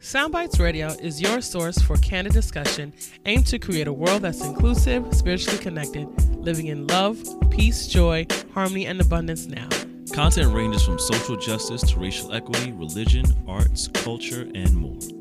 Soundbites Radio is your source for candid discussion aimed to create a world that's inclusive, spiritually connected, living in love, peace, joy, harmony, and abundance now. Content ranges from social justice to racial equity, religion, arts, culture, and more.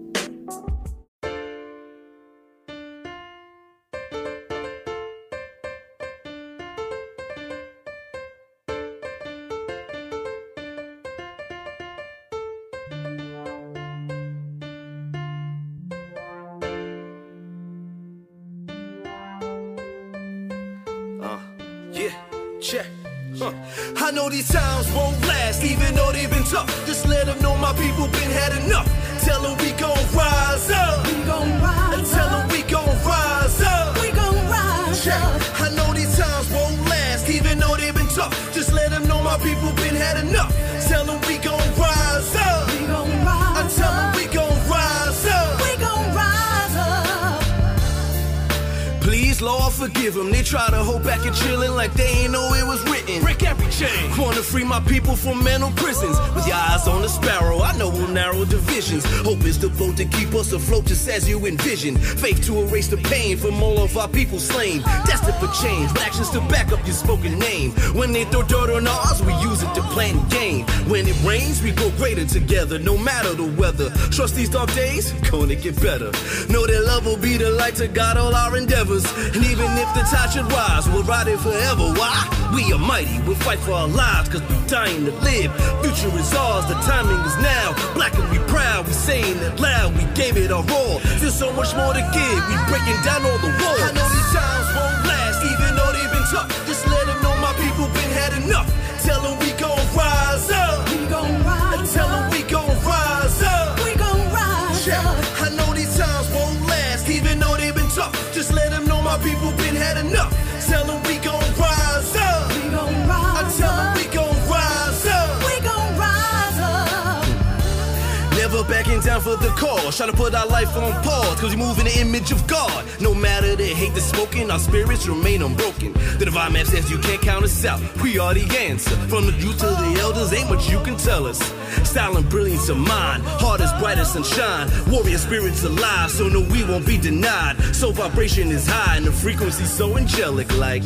Forgive them. They try to hold back and chillin' like they ain't know it was written. Wanna free my people from mental prisons. With your eyes on the sparrow, I know we'll narrow divisions. Hope is the boat to keep us afloat just as you envision. Faith to erase the pain from all of our people slain. Destined for change, with actions to back up your spoken name. When they throw dirt on ours, we use it to plant gain. When it rains, we grow greater together, no matter the weather. Trust these dark days, gonna get better. Know that love will be the light to guide all our endeavors. And even if the tide should rise, we'll ride it forever. Why? We are mighty, we'll fight for our lives, cause we dying to live. Future is ours, the timing is now. Black and we proud, we saying it loud, we gave it our all. There's so much more to give, we breaking down all the walls. I know these times won't last, even though they've been tough. Just let them know my people been had enough. Tell them we gon' rise up. We gon' rise Tell them up. we gon' rise up. We gon' rise Yeah, up. I know these times won't last, even though they've been tough. Just let them know my people been had enough. Never down for the cause. Trying to put our life on pause, cause we move in the image of God. No matter the hate that's smoking, our spirits remain unbroken. The divine map says you can't count us out. We are the answer. From the youth to the elders, ain't much you can tell us. Style and brilliance of mind, heart is bright as sunshine. Warrior spirits alive, so no, we won't be denied. So vibration is high and the frequency so angelic, like.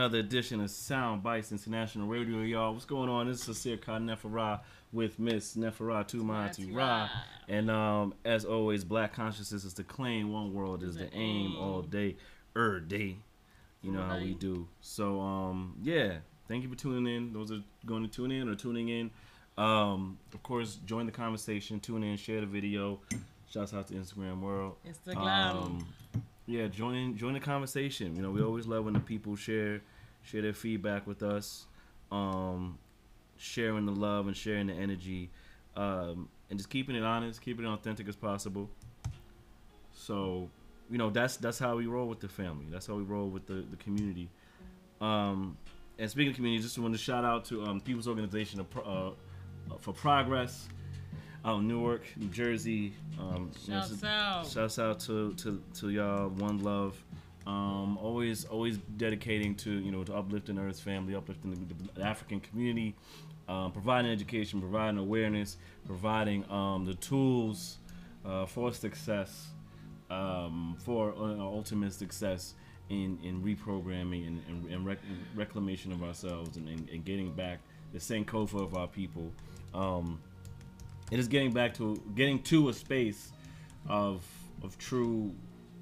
Another edition of Sound Bites International Radio, y'all. What's going on? This is Sincere Khan Neferah with Miss Neferah Tumati Ra. And um, as always, Black Consciousness is the claim, one world is the aim all day, er day. You know how we do. So, um, yeah. Thank you for tuning in. Those are going to tune in or tuning in. Um, of course, join the conversation, tune in, share the video. Shouts out to Instagram World. Instagram. Um, yeah, join in, join the conversation. You know, we always love when the people share share their feedback with us, um, sharing the love and sharing the energy, um, and just keeping it honest, keeping it authentic as possible. So, you know, that's that's how we roll with the family. That's how we roll with the the community. Um, and speaking of community, just want to shout out to um, People's Organization of Pro- uh, for Progress out in Newark, New Jersey. Um, Shouts out. Shouts out to, to, to y'all. One love. Um, always always dedicating to you know to uplifting Earth's family, uplifting the, the African community, um, providing education, providing awareness, providing um, the tools uh, for success, um, for uh, ultimate success, in in reprogramming and and, and rec- reclamation of ourselves and, and, and getting back the Sankofa of our people. Um, it is getting back to getting to a space of of true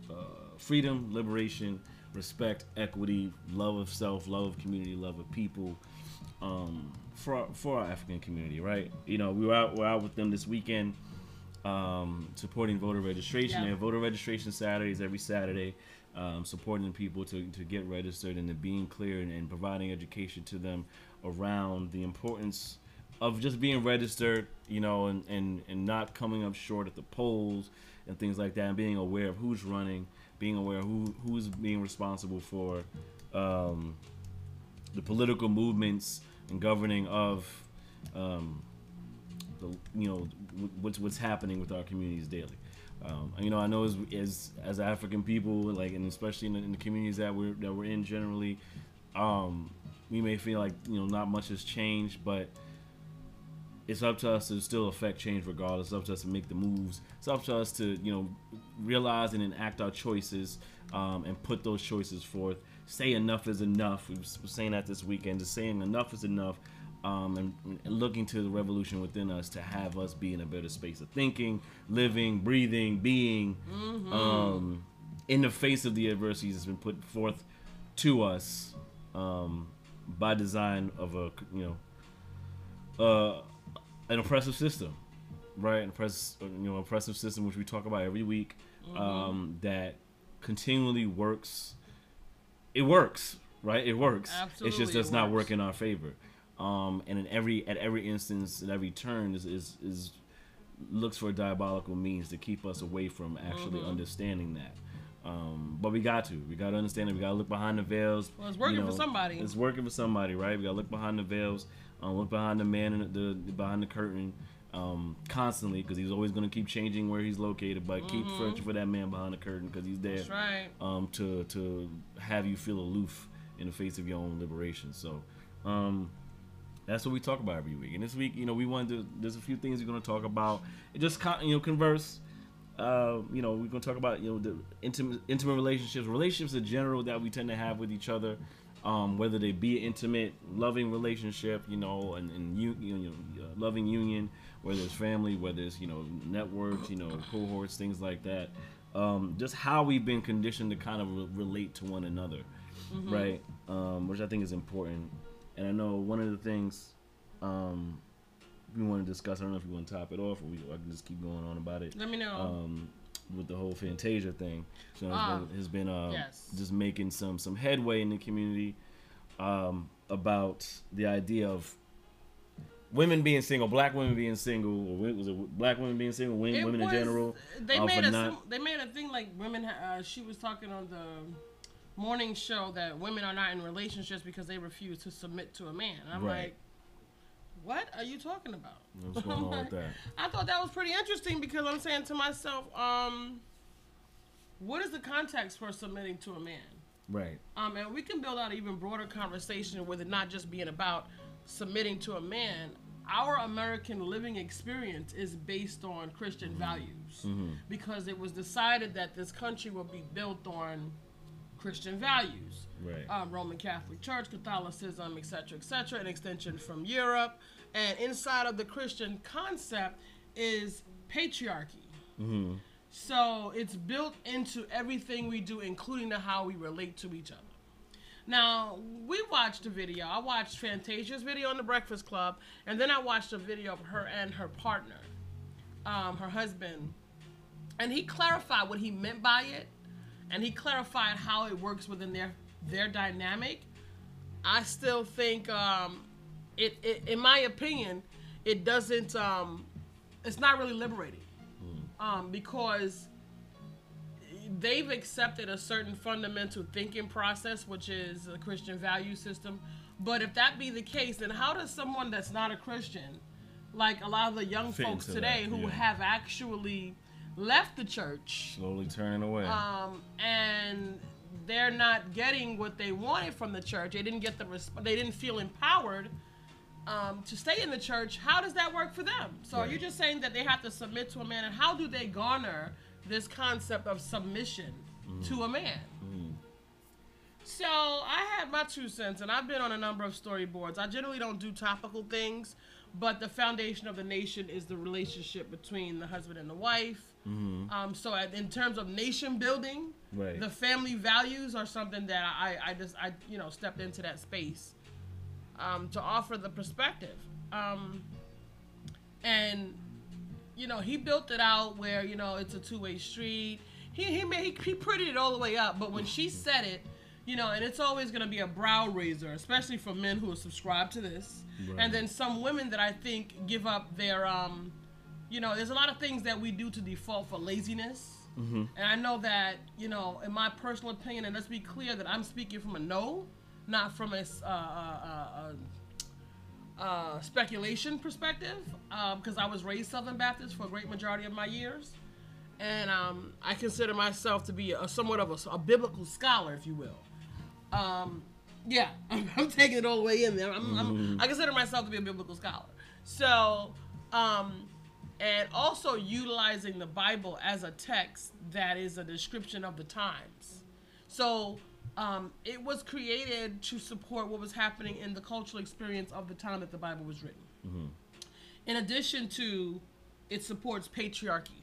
uh, freedom, liberation, respect, equity, love of self, love of community, love of people. Um, for our, for our African community, right? You know, we were out we're out with them this weekend, um, supporting voter registration. Yeah. They have voter registration Saturdays every Saturday, um, supporting people to, to get registered and to being clear and, and providing education to them around the importance of just being registered, you know, and, and, and not coming up short at the polls and things like that, and being aware of who's running, being aware who who's being responsible for um, the political movements and governing of um, the you know wh- what's what's happening with our communities daily. Um, you know, I know as as, as African people, like and especially in the, in the communities that we're that we're in generally, um, we may feel like you know not much has changed, but it's up to us to still affect change regardless. It's up to us to make the moves. It's up to us to you know realize and enact our choices um, and put those choices forth. Say enough is enough. We were saying that this weekend. Just saying enough is enough. Um, and, and looking to the revolution within us to have us be in a better space of thinking, living, breathing, being, um, in the face of the adversities that's been put forth to us um, by design of a you know uh, an oppressive system, right? An oppressive, you know, oppressive system which we talk about every week um, that continually works. It works, right? It works. it Absolutely, just does it not work in our favor. Um, and in every at every instance, at every turn, is is, is looks for diabolical means to keep us away from actually Mm-hmm. understanding that. Um, but we got to. We got to understand it. We got to look behind the veils. Well, it's working for somebody. It's working for somebody, right? We got to look behind the veils. Um, look behind the man in the, the behind the curtain um, constantly because he's always going to keep changing where he's located. But keep searching for that man behind the curtain because he's there Mm-hmm. Right. um, to to have you feel aloof in the face of your own liberation. So um, that's what we talk about every week. And this week, you know, we wanted to. There's a few things we're going to talk about. It just con- you know converse. Uh, you know, we're going to talk about you know the intimate intimate relationships, relationships in general that we tend to have with each other. Um, whether they be intimate, loving relationship, you know, and, and you, you know, uh, loving union, whether it's family, whether it's you know networks, you know, cohorts, things like that. Um, just how we've been conditioned to kind of re- relate to one another, right? Um, which I think is important. And I know one of the things um, we want to discuss. I don't know if you want to top it off, or we, I can just keep going on about it. Let me know. With the whole Fantasia thing, so has Ah, been, has been uh, yes. just making some some headway in the community um, about the idea of women being single, black women being single, or was it black women being single, women, women in general? They uh, made a not- they made a thing like women. Uh, she was talking on the morning show that women are not in relationships because they refuse to submit to a man. And I'm Right. like, what are you talking about? What's going on with that? I thought that was pretty interesting because I'm saying to myself, um, what is the context for submitting to a man? Right. Um, and we can build out an even broader conversation with it not just being about submitting to a man. Our American living experience is based on Christian values because it was decided that this country would be built on Christian values. Right. Um, Roman Catholic Church, Catholicism, etc., etc., an extension from Europe. And inside of the Christian concept is patriarchy. So it's built into everything we do, including the how we relate to each other. Now, we watched a video. I watched Fantasia's video on the Breakfast Club, and then I watched a video of her and her partner, um, her husband. And he clarified what he meant by it, and he clarified how it works within their their dynamic. I still think, um, it, it, in my opinion, it doesn't. Um, it's not really liberating um, because they've accepted a certain fundamental thinking process, which is a Christian value system. But if that be the case, then how does someone that's not a Christian, like a lot of the young Fit folks today that, who yeah. have actually left the church Slowly turning away. um, and they're not getting what they wanted from the church. They didn't get the resp- they didn't feel empowered um, to stay in the church. How does that work for them? So are you Right. just saying that they have to submit to a man, and how do they garner this concept of submission to a man? Mm. So I had my two cents, and I've been on a number of storyboards. I generally don't do topical things, but the foundation of the nation is the relationship between the husband and the wife. Um, so, at, in terms of nation building, Right. the family values are something that I, I just, I, you know, stepped into that space um, to offer the perspective. Um, and you know, he built it out where you know it's a two way street. He he made he prettied it all the way up, but when she said it, you know, and it's always gonna be a brow raiser, especially for men who are subscribed to this, Right. and then some women that I think give up their um, you know, there's a lot of things that we do to default for laziness. And I know that, you know, in my personal opinion, and let's be clear that I'm speaking from a no, not from a, uh, uh, uh, uh, speculation perspective, because I was raised Southern Baptist for a great majority of my years. And um, I consider myself to be a, somewhat of a, a biblical scholar, if you will. Um, yeah, I'm, I'm taking it all the way in there. I'm, I'm, I consider myself to be a biblical scholar. So, um, and also utilizing the Bible as a text that is a description of the times. So, um, it was created to support what was happening in the cultural experience of the time that the Bible was written. In addition to, it supports patriarchy.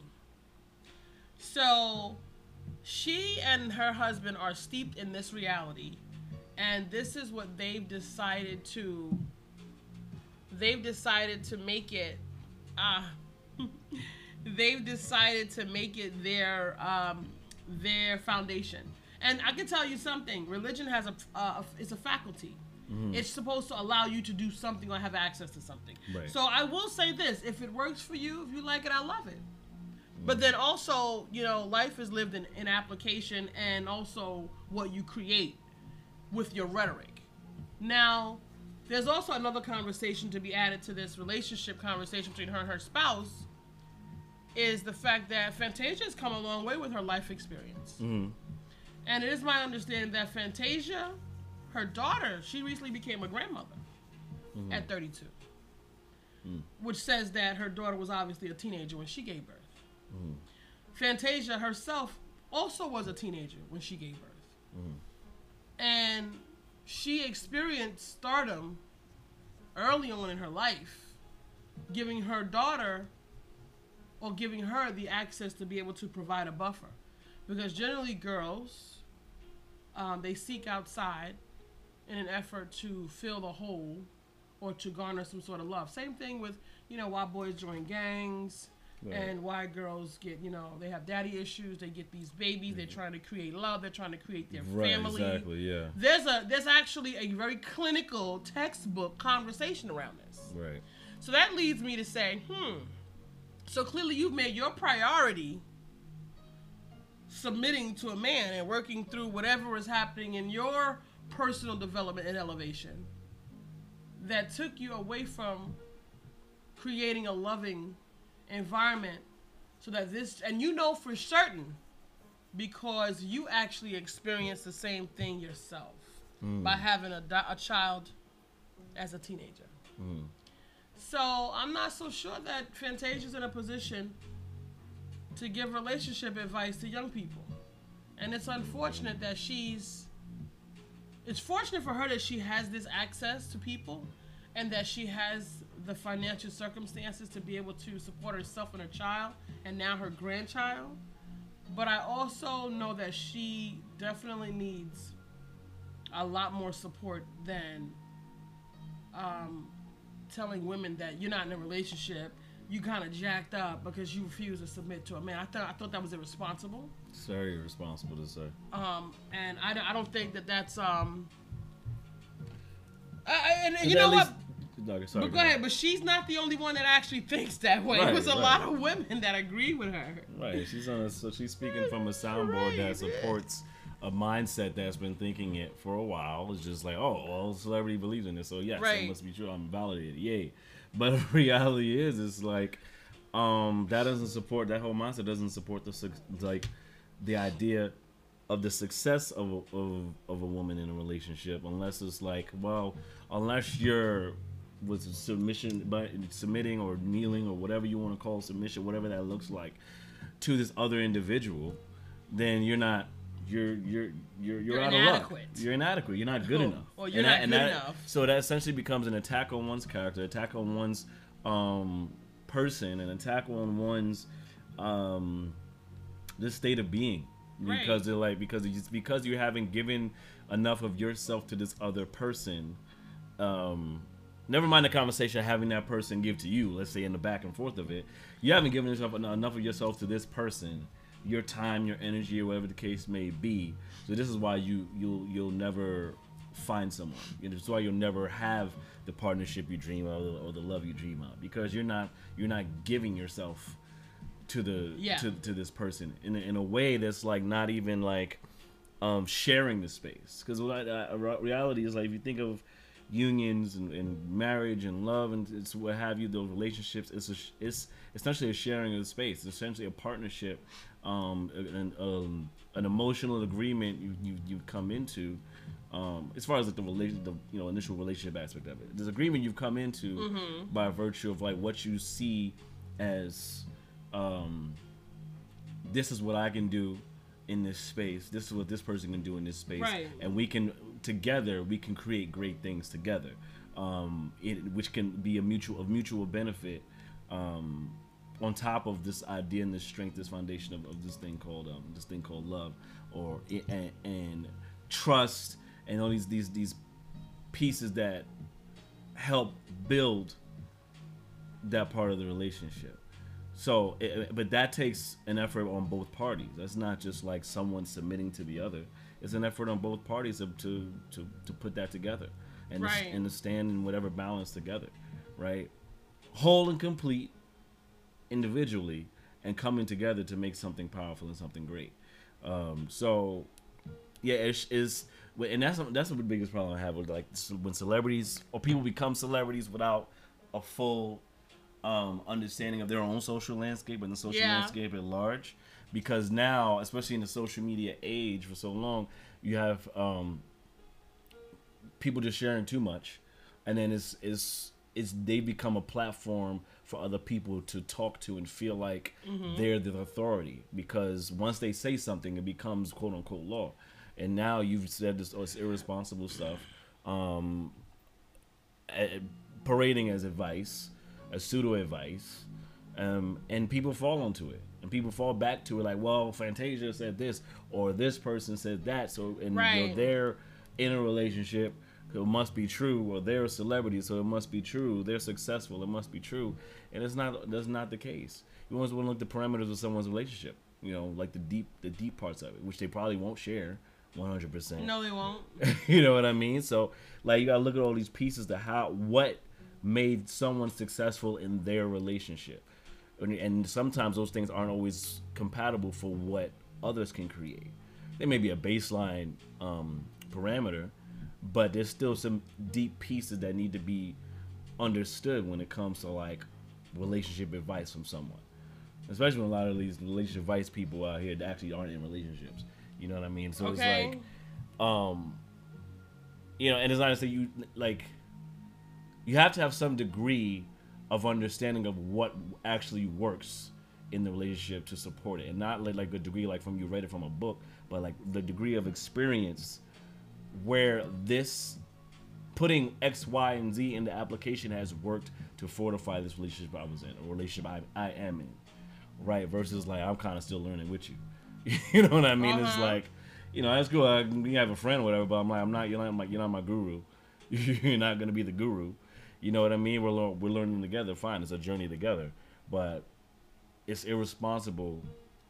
So, she and her husband are steeped in this reality, and this is what they've decided to. They've decided to make it. Uh, they've decided to make it their um, their foundation. And I can tell you something: religion has a, uh, it's a faculty. It's supposed to allow you to do something or have access to something. Right. So I will say this: if it works for you, if you like it, I love it. But then also, you know, life is lived in, in application and also what you create with your rhetoric. Now, there's also another conversation to be added to this relationship conversation between her and her spouse is the fact that Fantasia has come a long way with her life experience. Mhm. And it is my understanding that Fantasia, her daughter, she recently became a grandmother mm-hmm. at 32. Mm. Which says that her daughter was obviously a teenager when she gave birth. Mm. Fantasia herself also was a teenager when she gave birth. Mm. And she experienced stardom early on in her life, giving her daughter or giving her the access to be able to provide a buffer. Because generally, girls, um, they seek outside in an effort to fill the hole or to garner some sort of love. Same thing with, you know, why boys join gangs Right. and why girls get, you know, they have daddy issues, they get these babies, they're trying to create love, they're trying to create their Right, family. exactly, yeah. There's a there's actually a very clinical textbook conversation around this. Right. So that leads me to say, hmm. So clearly you've made your priority submitting to a man and working through whatever is happening in your personal development and elevation that took you away from creating a loving environment so that this and you know for certain because you actually experienced the same thing yourself hmm. by having a, a child as a teenager. Hmm. So I'm not so sure that Fantasia's in a position to give relationship advice to young people. And it's unfortunate that she's it's fortunate for her that she has this access to people and that she has the financial circumstances to be able to support herself and her child and now her grandchild. But I also know that she definitely needs a lot more support than um, telling women that you're not in a relationship, you kind of jacked up because you refused to submit to a man. I thought I thought that was irresponsible, It's very irresponsible to say. um, and I, don't- I don't think that that's um. I, and, And you know at what? No, sorry, But go ahead. But she's not the only one that actually thinks that way. Right, it was a right. lot of women that agree with her. Right. She's on a so she's speaking from a soundboard that supports a mindset that's been thinking it for a while. It's just like, oh, well, celebrity believes in this, so yes, Right. it must be true. I'm validated. Yay. But reality is, it's like, um, that doesn't support that whole mindset. Doesn't support the like the idea of the success of a, of, of a woman in a relationship, unless it's like, well, unless you're with submission, but submitting or kneeling or whatever you want to call submission, whatever that looks like, to this other individual, then you're not you're you're you're you're, You're out inadequate. of luck. You're inadequate. You're not good Or- enough. or you're And not that- good that- enough. So that essentially becomes an attack on one's character, attack on one's um, person, an attack on one's um, state of being. Right. Because they're like because it's because you haven't given enough of yourself to this other person. Um, never mind the conversation of having that person give to you. Let's say in the back and forth of it, you haven't given yourself enough of yourself to this person, your time, your energy, or whatever the case may be. So this is why you you'll you'll never find someone. You know, This is why you'll never have the partnership you dream of or the love you dream of because you're not you're not giving yourself to the Yeah. to, to this person in a, in a way that's like not even like um sharing the space because reality is like if you think of unions and, and marriage and love and it's what have you those relationships it's a, it's essentially a sharing of the space it's essentially a partnership um an, um, an emotional agreement you, you you've come into um, as far as like the relation, the you know initial relationship aspect of it, there's agreement you've come into by virtue of like what you see as um, this is what I can do in this space. This is what this person can do in this space, Right. and we can together we can create great things together, um, it, which can be a mutual of mutual benefit. Um, on top of this idea and this strength, this foundation of, of this thing called um, this thing called love, or and, and trust, and all these these these pieces that help build that part of the relationship. So, it, but that takes an effort on both parties. That's not just like someone submitting to the other. It's an effort on both parties to to to, to put that together and to, and to stand in whatever balance together, right? Whole and complete individually and coming together to make something powerful and something great. Um, so, yeah, it's, it's and that's that's the biggest problem I have with like when celebrities or people become celebrities without a full um, understanding of their own social landscape and the social Yeah. landscape at large. Because now, especially in the social media age, for so long, you have um, people just sharing too much, and then it's it's it's they become a platform for other people to talk to and feel like they're the authority. Because once they say something, it becomes quote unquote law. And now you've said this, oh, it's irresponsible stuff. Um, parading as advice, as pseudo advice, um, and people fall onto it, and people fall back to it like, well, Fantasia said this, or this person said that, so and you know, they're in a relationship, it must be true, or they're a celebrity, so it must be true. They're successful, it must be true, and it's not. That's not the case. You always want to look at the parameters of someone's relationship, you know, like the deep, the deep parts of it, which they probably won't share. 100%. No, they won't. you know what I mean? So like you gotta look at all these pieces to how what made someone successful in their relationship, and, and sometimes those things aren't always compatible for what others can create. There may be a baseline um, parameter, but there's still some deep pieces that need to be understood when it comes to like relationship advice from someone. Especially when a lot of these relationship advice people out here that actually aren't in relationships. You know what I mean? So Okay. it's like um you know and it's not to you like you have to have some degree of understanding of what actually works in the relationship to support it and not like, like a degree like from you read it from a book but like the degree of experience where this putting X, Y, and Z in the application has worked to fortify this relationship I was in, or relationship I, I am in, right? Versus like I'm kind of still learning with you. you know what I mean? It's Uh-huh. like, you know, that's cool. I, we have a friend, or whatever. But I'm like, I'm not. You're not my. You're not my guru. you're not gonna be the guru. You know what I mean? We're we're learning together. Fine, it's a journey together. But it's irresponsible,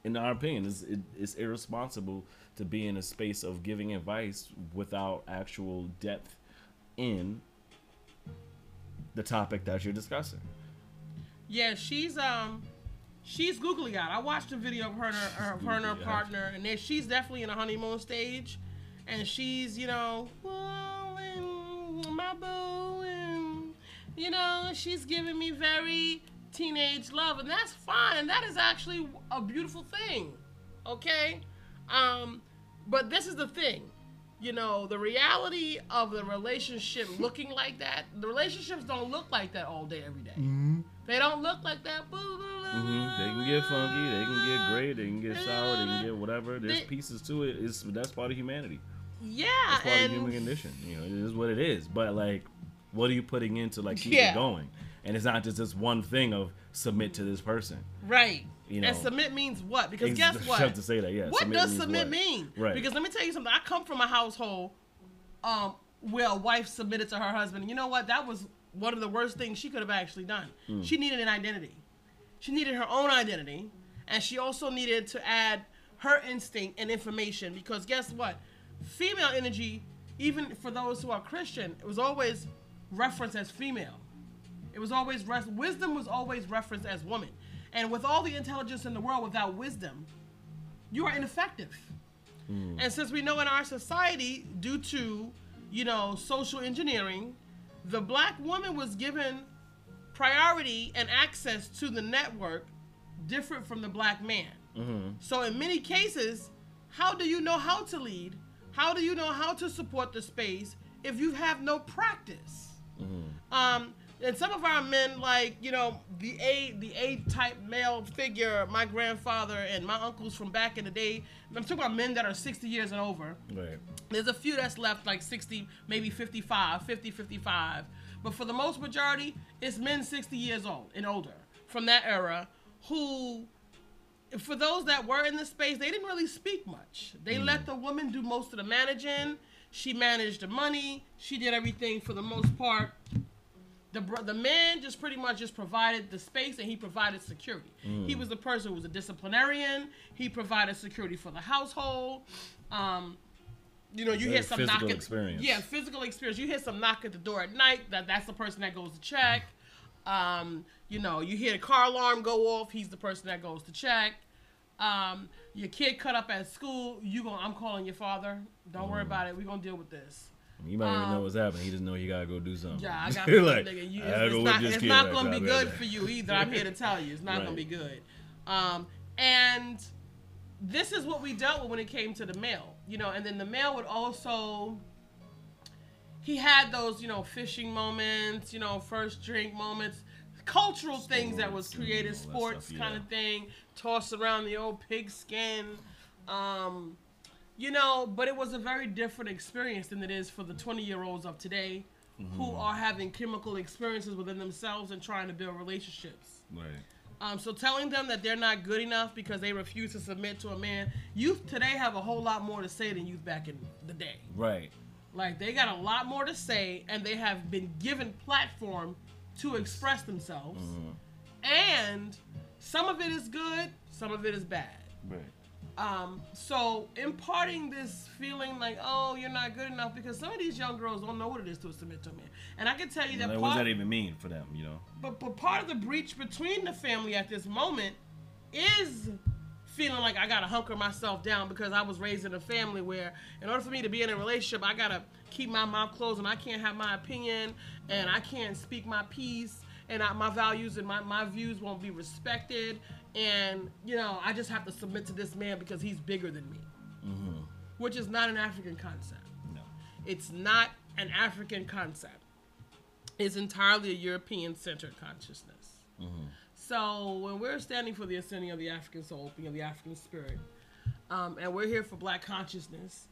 in our opinion, it's, it, it's irresponsible to be in a space of giving advice without actual depth in the topic that you're discussing. Yeah, she's um, she's googly eyed. I watched a video of her and her, of her, and her partner, and then she's definitely in a honeymoon stage, and she's you know, well, and my boo, and you know, she's giving me very teenage love, and that's fine, and that is actually a beautiful thing, okay, um, but this is the thing. You know, the reality of the relationship looking like that, the relationships don't look like that all day, every day. They don't look like that. Boo, boo, hmm They can get funky. They can get great. They can get sour. They can get whatever. There's They- pieces to it. It's that's part of humanity. Yeah, It's part of and the human condition. You know, it is what it is. But like, what are you putting into like keep Yeah. it going? And it's not just this one thing of submit to this person. right. You know. and submit means what? Because Ex- guess I what? have to say that, yeah. What Submit does submit what? mean? Right. Because let me tell you something. I come from a household um, where a wife submitted to her husband. And you know what? That was one of the worst things she could have actually done. Hmm. She needed an identity. She needed her own identity, and she also needed to add her instinct and information. Because guess what? Female energy, even for those who are Christian, it was always referenced as female. It was always wisdom was always referenced as woman. And with all the intelligence in the world, without wisdom, you are ineffective. Hmm. And since we know in our society, due to you know social engineering, the black woman was given priority and access to the network different from the black man. Mm-hmm. So in many cases, how do you know how to lead? How do you know how to support the space if you have no practice? Mm-hmm. Um, and some of our men, like you know, the A, the A type male figure, my grandfather and my uncles from back in the day. I'm talking about men that are 60 years and over. Right. There's a few that's left like 60, maybe 55, 50, 55. But for the most majority, it's men 60 years old and older from that era who, for those that were in the space, they didn't really speak much. They mm. let the woman do most of the managing. She managed the money. She did everything for the most part. The, the man just pretty much just provided the space and he provided security. He was the person who was a disciplinarian. He provided security for the household. Um, you know, you hear some physical knock at, experience. Yeah, physical experience. You hear some knock at the door at night. That that's the person that goes to check. Um, you know, you hear the car alarm go off. He's the person that goes to check. Um, your kid cut up at school. You go. I'm calling your father. Don't Mm. worry about it. We're gonna deal with this. You might even know Um, what's happening. He just know he gotta go do something. Yeah, I got like, nigga. You, I it's, go it's not, it's not gonna be good for you either. I'm here to tell you, it's not gonna be good. Um, and this is what we dealt with when it came to the male, you know. And then the male would also. He had those, you know, fishing moments, you know, first drink moments, cultural things that was created, sports stuff, kind yeah. of thing, toss around the old pigskin. Um, you know, but it was a very different experience than it is for the 20 year olds of today Mm-hmm. who are having chemical experiences within themselves and trying to build relationships. Right. Um, so telling them that they're not good enough because they refuse to submit to a man, youth today have a whole lot more to say than youth back in the day. Right. Like they got a lot more to say and they have been given platform to express themselves. And some of it is good, some of it is bad. Right. Um, so imparting this feeling like, oh, you're not good enough, because some of these young girls don't know what it is to submit to a man. And I can tell you that Like, what does part, that even mean for them? You know. but, but part of the breach between the family at this moment is feeling like I gotta hunker myself down because I was raised in a family where, in order for me to be in a relationship, I gotta keep my mouth closed and I can't have my opinion and I can't speak my piece and I, my values and my, my views won't be respected. And, you know, I just have to submit to this man because he's bigger than me, which is not an African concept. No. It's not an African concept. It's entirely a European centered consciousness. So when we're standing for the ascending of the African soul, opening of the African spirit, um, and we're here for Black consciousness,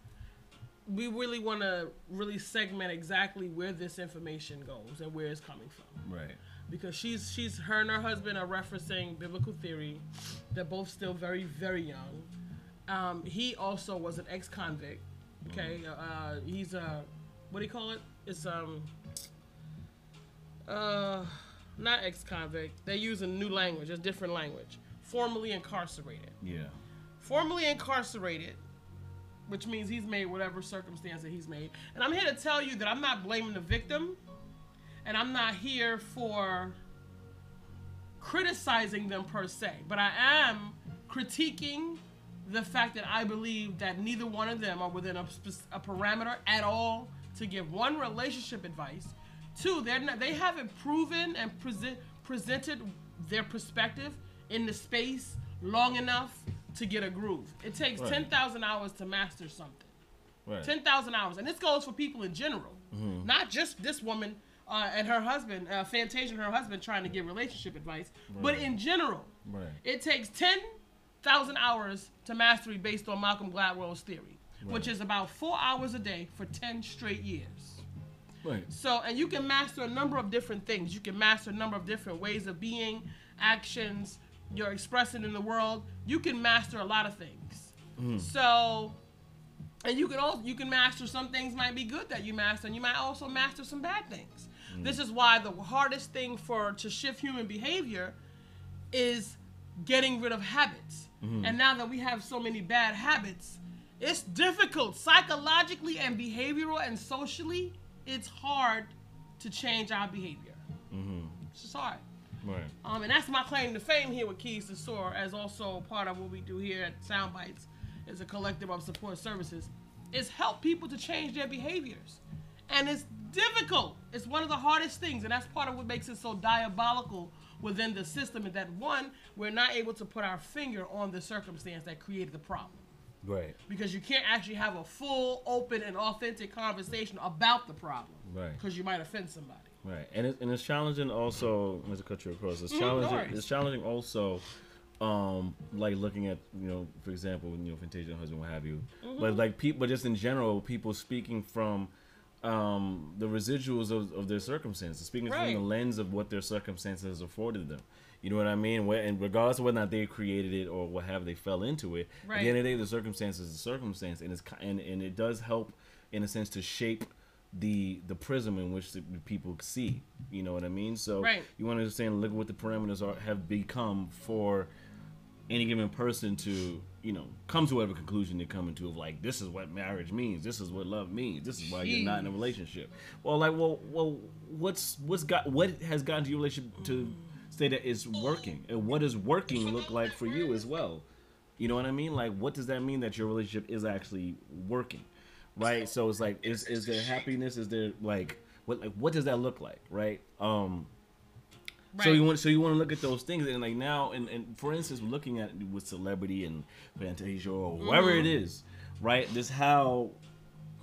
we really want to really segment exactly where this information goes and where it's coming from Right. Because she's she's her and her husband are referencing biblical theory. They're both still very very young. Um, he also was an ex-convict. Okay, uh, he's a what do you call it? It's um uh not ex-convict. They use a new language, a different language. Formerly incarcerated. Yeah. Formerly incarcerated, which means he's made whatever circumstance that he's made. And I'm here to tell you that I'm not blaming the victim, and I'm not here for criticizing them per se, but I am critiquing the fact that I believe that neither one of them are within a, a parameter at all to give one relationship advice. Two, they're not, they haven't proven and present, presented their perspective in the space long enough to get a groove. It takes Right. 10,000 hours to master something. Right. 10,000 hours. And this goes for people in general, mm-hmm. not just this woman uh, and her husband, uh, Fantasia and her husband trying to give relationship advice, but in general. Right. It takes 10,000 hours to mastery based on Malcolm Gladwell's theory, which is about four hours a day for 10 straight years. Right. So, and you can master a number of different things. You can master a number of different ways of being, actions, you're expressing in the world. You can master a lot of things. So, and you can also you can master some things might be good that you master, and you might also master some bad things. Mm. This is why the hardest thing for to shift human behavior is getting rid of habits. Mm. And now that we have so many bad habits, it's difficult psychologically and behavioral and socially. It's hard to change our behavior. Mm-hmm. It's just hard. Right. Um, and that's my claim to fame here with Keys to Soar, as also part of what we do here at Soundbites, is a collective of support services, is help people to change their behaviors. And it's difficult. It's one of the hardest things, and that's part of what makes it so diabolical within the system. Is that one, we're not able to put our finger on the circumstance that created the problem Right. because you can't actually have a full, open, and authentic conversation about the problem, Right. Because you might offend somebody. Right, and it, and it's challenging also. To cut you across, it's Mhm, challenging. worries. it's challenging also, um, like looking at you know, for example, you know, Fantasia husband, what have you. Mm-hmm. But like people, but just in general, people speaking from um, the residuals of, of their circumstances, speaking from the lens of what their circumstances afforded them. You know what I mean? Where, and regardless of whether or not they created it or what have they fell into it, at the end of the day, the circumstance is the circumstance, and it's and, and it does help in a sense to shape the the prism in which the people see. You know what I mean? So Right. you want to understand, look at what the parameters are have become for any given person to you know come to whatever conclusion they're coming to of like this is what marriage means this is what love means this is why you're not in a relationship. Well like well well what's what's got what has gotten to your relationship to say that it's working? And what does working look like for you as well? You know what i mean? Like what does that mean that your relationship is actually working? Right? So it's like is is there happiness? Is there like what like what does that look like? Right? Um so you want so you want to look at those things and like now and, and for instance looking at it with celebrity and Fantasia or whoever it Mm-hmm. is, right? This how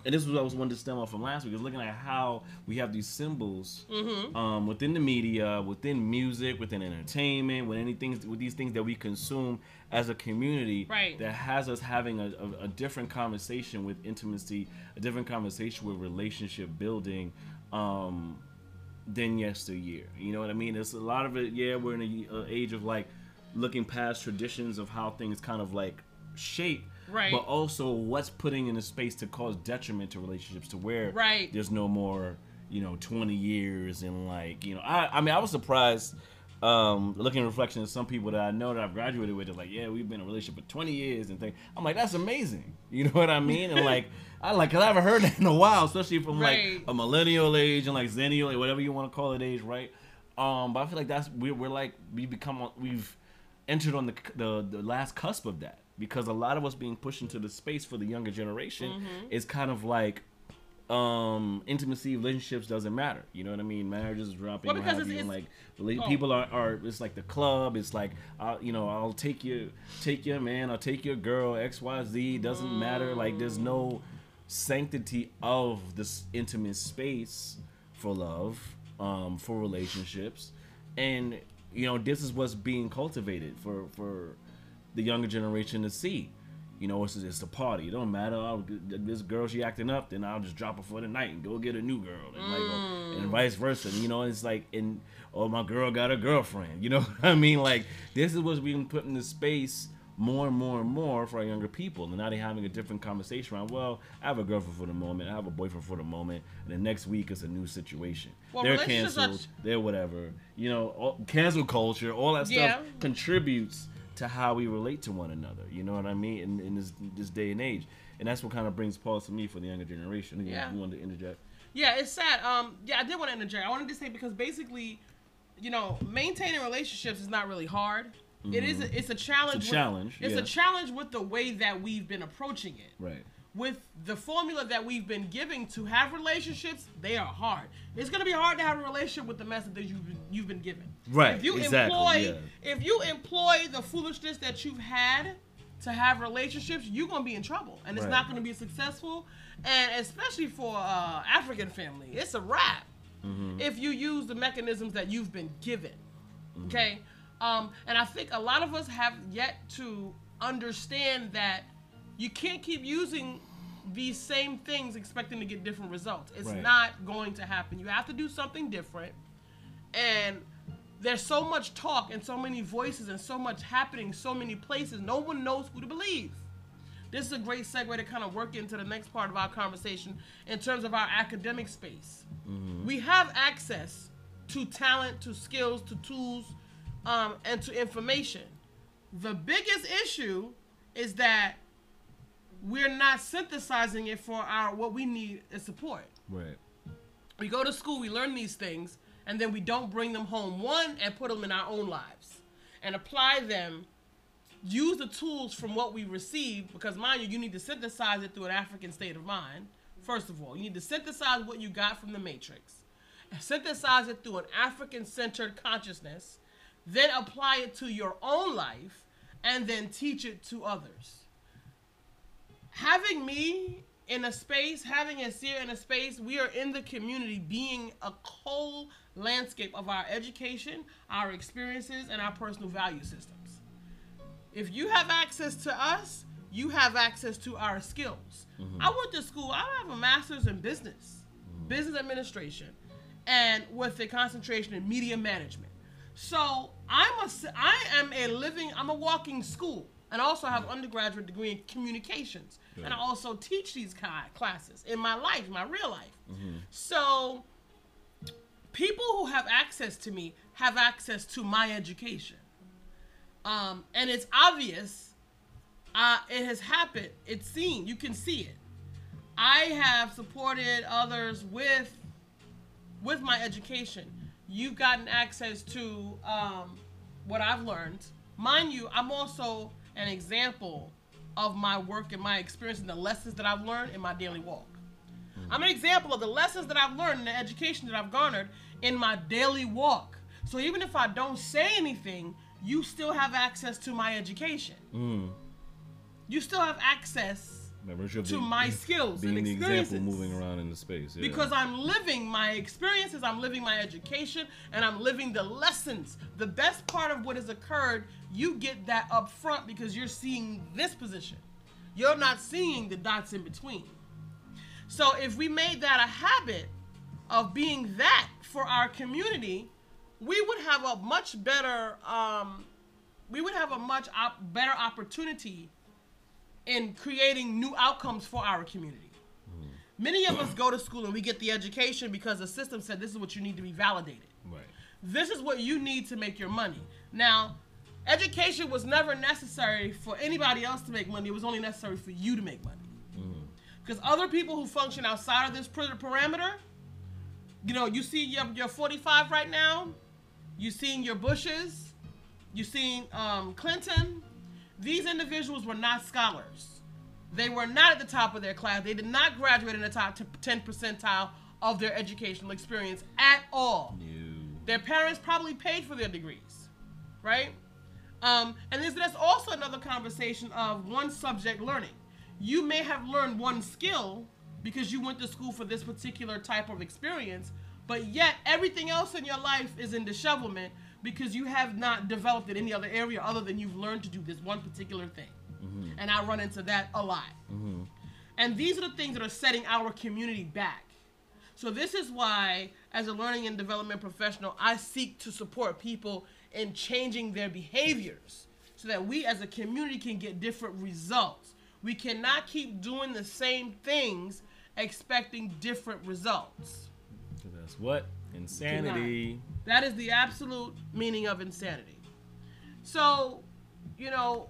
and this was what I was wanting to stem off from last week. Is looking at how we have these symbols Mm-hmm. um, within the media, within music, within entertainment, with anything with these things that we consume as a community Right. that has us having a, a, a different conversation with intimacy, a different conversation with relationship building. Um, than yesteryear. You know what I mean? It's a lot of it. Yeah, we're in a, a age of like looking past traditions of how things kind of like shape, Right. But also what's putting in a space to cause detriment to relationships to where Right. there's no more, you know, 20 years and like you know. I I mean I was surprised. Um, looking at reflection of some people that I know that I've graduated with, they're like, yeah, we've been in a relationship for 20 years and thing. I'm like, that's amazing. You know what I mean? And like, I like, cause I haven't heard that in a while, especially from Right. like a millennial age and like zennial, whatever you want to call it age, right? Um, but I feel like that's we're, we're like we become we've entered on the, the the last cusp of that because a lot of us being pushed into the space for the younger generation Mm-hmm. is kind of like um intimacy relationships doesn't matter. You know what i mean? Marriages is dropping Well, because it's- it's- like oh. people are, are it's like the club it's like uh, you know i'll take you take your man i'll take your girl xyz doesn't matter. Like there's no sanctity of this intimate space for love um for relationships. And you know this is what's being cultivated for for the younger generation to see you know, it's it's a party. It don't matter. I'll, this girl she acting up, then I'll just drop her for the night and go get a new girl, and like, or- and mm. vice versa. You know, it's like, and oh, my girl got a girlfriend. You know what I mean? Like, this is what's being put in the space more and more and more for our younger people. And now they're having a different conversation around. Well, I have a girlfriend for the moment. I have a boyfriend for the moment, and the next week it's a new situation. Well, they're relationships are- canceled. They're whatever. You know, all, cancel culture, all that Yeah. stuff contributes to how we relate to one another. You know what I mean? In, in this this day and age, and that's what kind of brings pause to me for the younger generation. You, Yeah. you wanted to interject? Yeah, it's sad. Um, yeah, I did want to interject. I wanted to say because basically, you know, maintaining relationships is not really hard. It is. A, it's a challenge. It's a with- challenge, It's a challenge with the way that we've been approaching it. Right. With the formula that we've been giving to have relationships, they are hard. It's gonna be hard to have a relationship with the message that you've been, you've been given. Right, If you exactly, employ, yeah. if you employ the foolishness that you've had to have relationships, you're gonna be in trouble, and it's Right. not gonna be successful. And especially for uh, African family, it's a wrap Mm-hmm. if you use the mechanisms that you've been given. Okay. Um, and I think a lot of us have yet to understand that you can't keep using these same things expecting to get different results. It's Right. not going to happen. You have to do something different. And there's so much talk and so many voices and so much happening, so many places. No one knows who to believe. This is a great segue to kind of work into the next part of our conversation in terms of our academic space. We have access to talent, to skills, to tools, um, and to information. The biggest issue is that we're not synthesizing it for our what we need is support. Right. We go to school, we learn these things, and then we don't bring them home. One, and put them in our own lives and apply them. Use the tools from what we received, because mind you, you need to synthesize it through an African state of mind. First of all, you need to synthesize what you got from the Matrix, synthesize it through an African centered consciousness, then apply it to your own life, and then teach it to others having me in a space, having Asir in a space, we are in the community being a whole landscape of our education, our experiences, and our personal value systems. If you have access to us, you have access to our skills. Mm-hmm. I went to school, I have a master's in business, mm-hmm. business administration, and with a concentration in media management. So I'm a, I am a living, I'm a walking school, and I also have undergraduate degree in communications, and I also teach these ki- classes in my life, my real life. So people who have access to me have access to my education, um, and it's obvious. Uh, it has happened. It's seen. You can see it. I have supported others with with my education, you've gotten access to um, what I've learned. Mind you, I'm also an example of my work and my experience and the lessons that I've learned in my daily walk. I'm an example of the lessons that I've learned and the education that I've garnered in my daily walk. So even if I don't say anything, you still have access to my education. Mm. You still have access Remember, to the- my skills being and the experiences. example moving around in the space. Yeah. because I'm living my experiences, I'm living my education, and I'm living the lessons. The best part of what has occurred, you get that up front because you're seeing this position. You're not seeing the dots in between. So if we made that a habit of being that for our community, we would have a much better um, we would have a much op- better opportunity in creating new outcomes for our community. Many of us go to school and we get the education because the system said this is what you need to be validated. right. This is what you need to make your money. Now, education was never necessary for anybody else to make money. It was only necessary for you to make money. Because other people who function outside of this parameter, you know, you see your, your 45 right now, you seeing your Bushes, you seeing um, Clinton. These individuals were not scholars. They were not at the top of their class. They did not graduate in the top 10 percentile of their educational experience at all. You. Their parents probably paid for their degrees, right? Um, and there's, there's also another conversation of one subject learning. You may have learned one skill because you went to school for this particular type of experience, but yet everything else in your life is in dishevelment because you have not developed in any other area other than you've learned to do this one particular thing. And I run into that a lot. And these are the things that are setting our community back. So this is why, as a learning and development professional, I seek to support people in changing their behaviors so that we as a community can get different results. We cannot keep doing the same things expecting different results. That's what insanity. That is the absolute meaning of insanity. So, you know,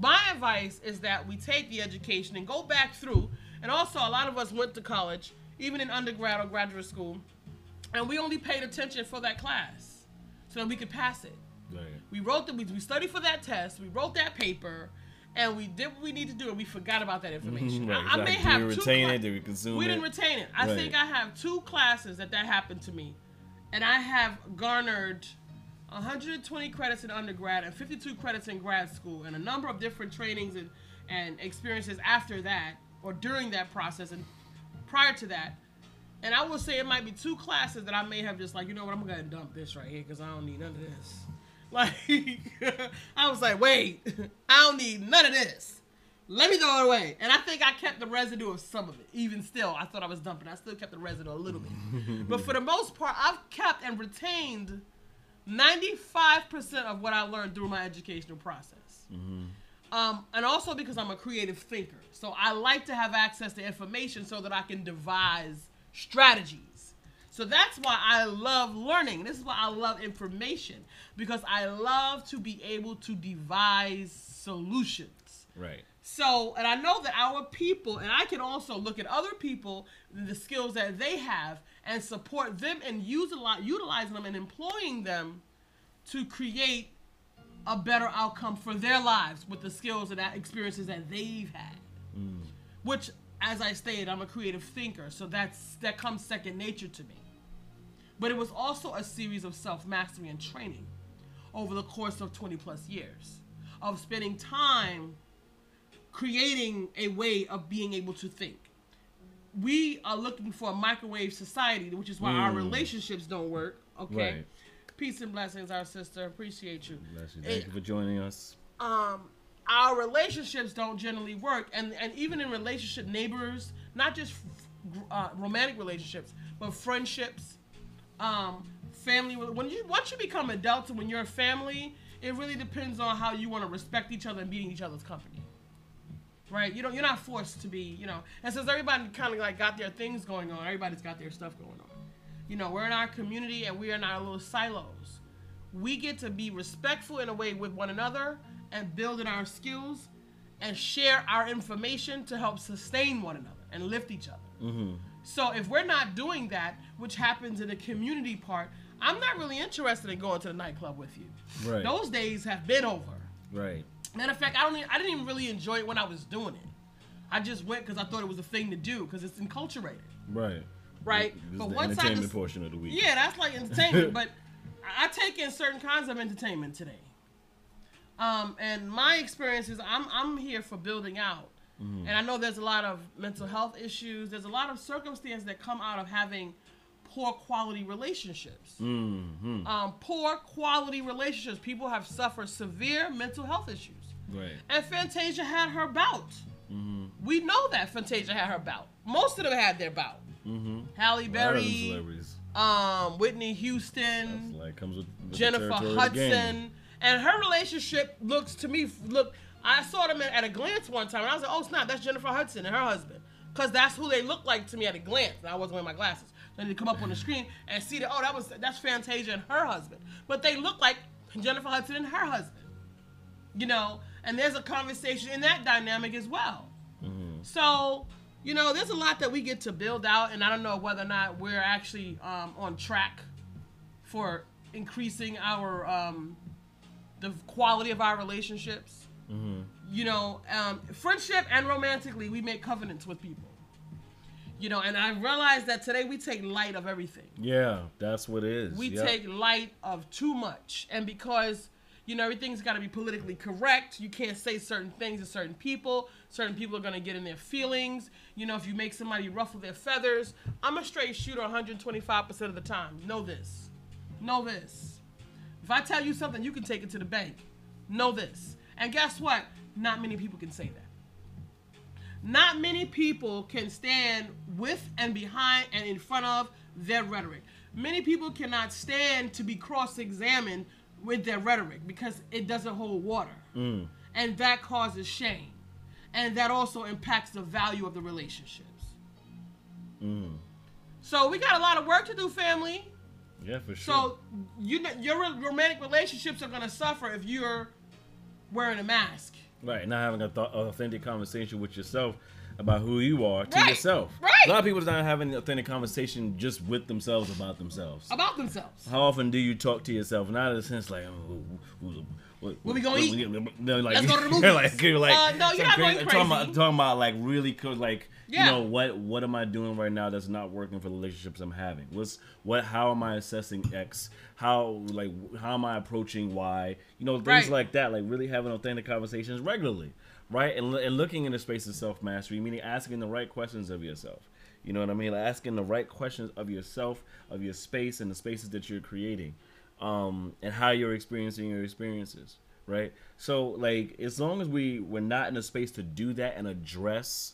my advice is that we take the education and go back through. And also, a lot of us went to college, even in undergrad or graduate school, and we only paid attention for that class so that we could pass it. Right. We wrote the, we, we studied for that test, we wrote that paper, and we did what we need to do, and we forgot about that mm-hmm. information. Right, I, I may have we two retain cla- it? Did we consume We it? didn't retain it. I Right. think I have two classes that that happened to me, and I have garnered 120 credits in undergrad and 52 credits in grad school, and a number of different trainings and, and experiences after that, or during that process, and prior to that. And I will say it might be two classes that I may have just like, you know what, I'm gonna dump this right here because I don't need none of this. Like, I was like, wait, I don't need none of this. Let me throw it away. And I think I kept the residue of some of it. Even still, I thought I was dumping. I still kept the residue a little bit. but for the most part, I've kept and retained 95% of what I learned through my educational process. Um, and also because I'm a creative thinker. So I like to have access to information so that I can devise strategies. So that's why I love learning. This is why I love information because I love to be able to devise solutions. Right. So, and I know that our people, and I can also look at other people, the skills that they have, and support them and use a lot, utilizing them and employing them to create a better outcome for their lives with the skills and experiences that they've had. Mm. Which, as I stated, I'm a creative thinker, so that's that comes second nature to me. But it was also a series of self mastery and training over the course of 20 plus years of spending time creating a way of being able to think. We are looking for a microwave society, which is why our Mm. relationships don't work. Okay. Right. Peace and blessings, our sister. Appreciate you. Bless you. It- Thank you for joining us. um our relationships don't generally work. And and even in relationship neighbors not just uh, romantic relationships but friendships um family when you once you become adults and when you're a family it really depends on how you want to respect each other and be in each other's company. Right? You don't you're not forced to be you know. And since everybody kind of like got their things going on everybody's got their stuff going on. You know we're in our community and we're in our little silos. We get to be respectful in a way with one another and build in our skills and share our information to help sustain one another and lift each other. Mm-hmm. So if we're not doing that, which happens in the community part, I'm not really interested in going to the nightclub with you. Right. Those days have been over. Right. Matter of fact, I don't. Even, I didn't even really enjoy it when I was doing it. I just went because I thought it was a thing to do because it's enculturated, Right. right? This is but the once I entertainment just, portion of the week. yeah, that's like entertainment. but I take in certain kinds of entertainment today. Um, and my experience is I'm I'm here for building out. And I know there's a lot of mental health issues. There's a lot of circumstances that come out of having poor quality relationships. Mm-hmm. Um, poor quality relationships. People have suffered severe mental health issues. Right. And Fantasia had her bout. Mm-hmm. We know that Fantasia had her bout. Most of them had their bout. Mm-hmm. Halle A lot of Berry, um, Whitney Houston, like comes with, with Jennifer territory the game. Hudson, and her relationship looks to me look. I saw them at a glance one time, and I was like, "Oh snap, that's Jennifer Hudson and her husband," because that's who they look like to me at a glance. And I wasn't wearing my glasses, so they come up on the screen and see that. Oh, that was that's Fantasia and her husband, but they look like Jennifer Hudson and her husband. You know, and there's a conversation in that dynamic as well. So, you know, there's a lot that we get to build out, and I don't know whether or not we're actually um, on track for increasing our um, the quality of our relationships. You know, um, friendship and romantically, we make covenants with people. You know, and I realize that today we take light of everything Yeah, that's what it is. we Yep. take light of too much and because you know everything's got to be politically correct you can't say certain things to certain people certain people are going to get in their feelings you know if you make somebody ruffle their feathers i'm a straight shooter 125% of the time know this know this if i tell you something you can take it to the bank know this and guess what not many people can say that not many people can stand with and behind and in front of their rhetoric. Many people cannot stand to be cross examined with their rhetoric because it doesn't hold water. Mm. And that causes shame. And that also impacts the value of the relationships. Mm. So we got a lot of work to do, family. Yeah, for sure. So you know, your romantic relationships are going to suffer if you're wearing a mask. Right, not having an th- authentic conversation with yourself about who you are to Right, yourself. right. A lot of people do not having an authentic conversation just with themselves about themselves. About themselves. How often do you talk to yourself? Not in the sense like, oh, what, what, What we gonna eat? No, like, Let's go to the movies. like, like, Uh, no, you're not going I'm Talking about, crazy. talking about like really, like, Yeah. you know, what what am I doing right now that's not working for the relationships I'm having? What's what? How am I assessing X? How like how am I approaching Y? You know, things Right. like that. Like really having authentic conversations regularly, right? And, and looking in the space of self mastery, meaning asking the right questions of yourself. You know what I mean? Like asking the right questions of yourself, of your space, and the spaces that you're creating. um, and how you're experiencing your experiences, right? So like as long as we we're not in a space to do that and address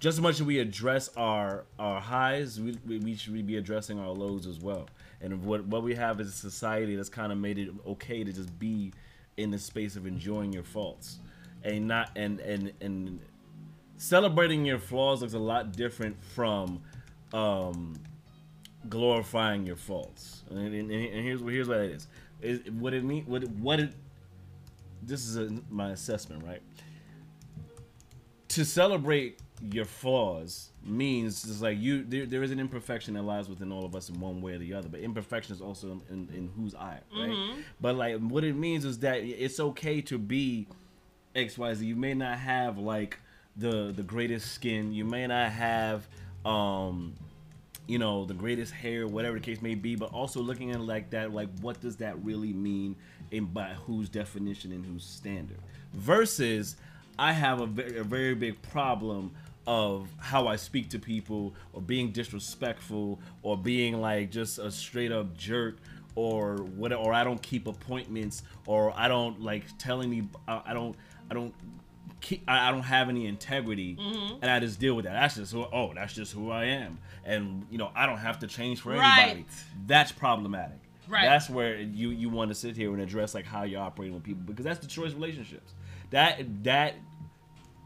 just as much as we address our our highs, we, we, should be addressing our lows as well. And what what we have is a society that's kind of made it okay to just be in the space of enjoying your faults and not and and and celebrating your flaws looks a lot different from um glorifying your faults. And, and, and here's here's what it is. is what it mean what what it this is a, my assessment, right? To celebrate your flaws means it's like you there, there is an imperfection that lies within all of us in one way or the other but imperfection is also in, in whose eye right? But like what it means is that it's okay to be xyz you may not have like the the greatest skin. You may not have um you know the greatest hair whatever the case may be but also looking at it like that like what does that really mean and by whose definition and whose standard? Versus i have a very, a very big problem of how i speak to people or being disrespectful or being like just a straight up jerk or what or i don't keep appointments or i don't like telling me i I don't i don't keep, I I don't have any integrity, mm-hmm. and I just deal with that. That's just who. Oh, that's just who I am, and you know I don't have to change for anybody. That's problematic. Right. That's where you you want to sit here and address like how you're operating with people because that's the choice relationships. That that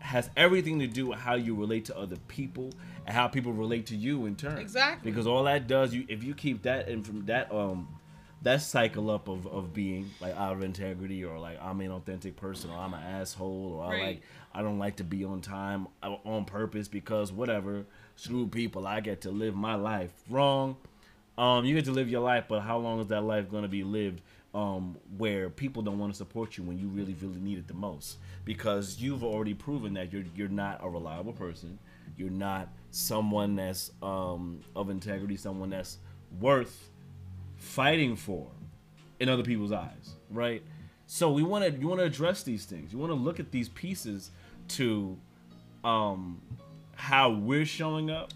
has everything to do with how you relate to other people and how people relate to you in turn. Exactly. Because all that does you if you keep that and from that um that cycle up of, of being like out of integrity or like I'm an authentic person or I'm an asshole or I like I don't like to be on time uh, on purpose because whatever screw people I get to live my life wrong um you get to live your life but how long is that life going to be lived um where people don't want to support you when you really really need it the most because you've already proven that you're you're not a reliable person you're not someone that's um of integrity someone that's worth fighting for in other people's eyes, right? So we want to you want to address these things. You want to look at these pieces to um how we're showing up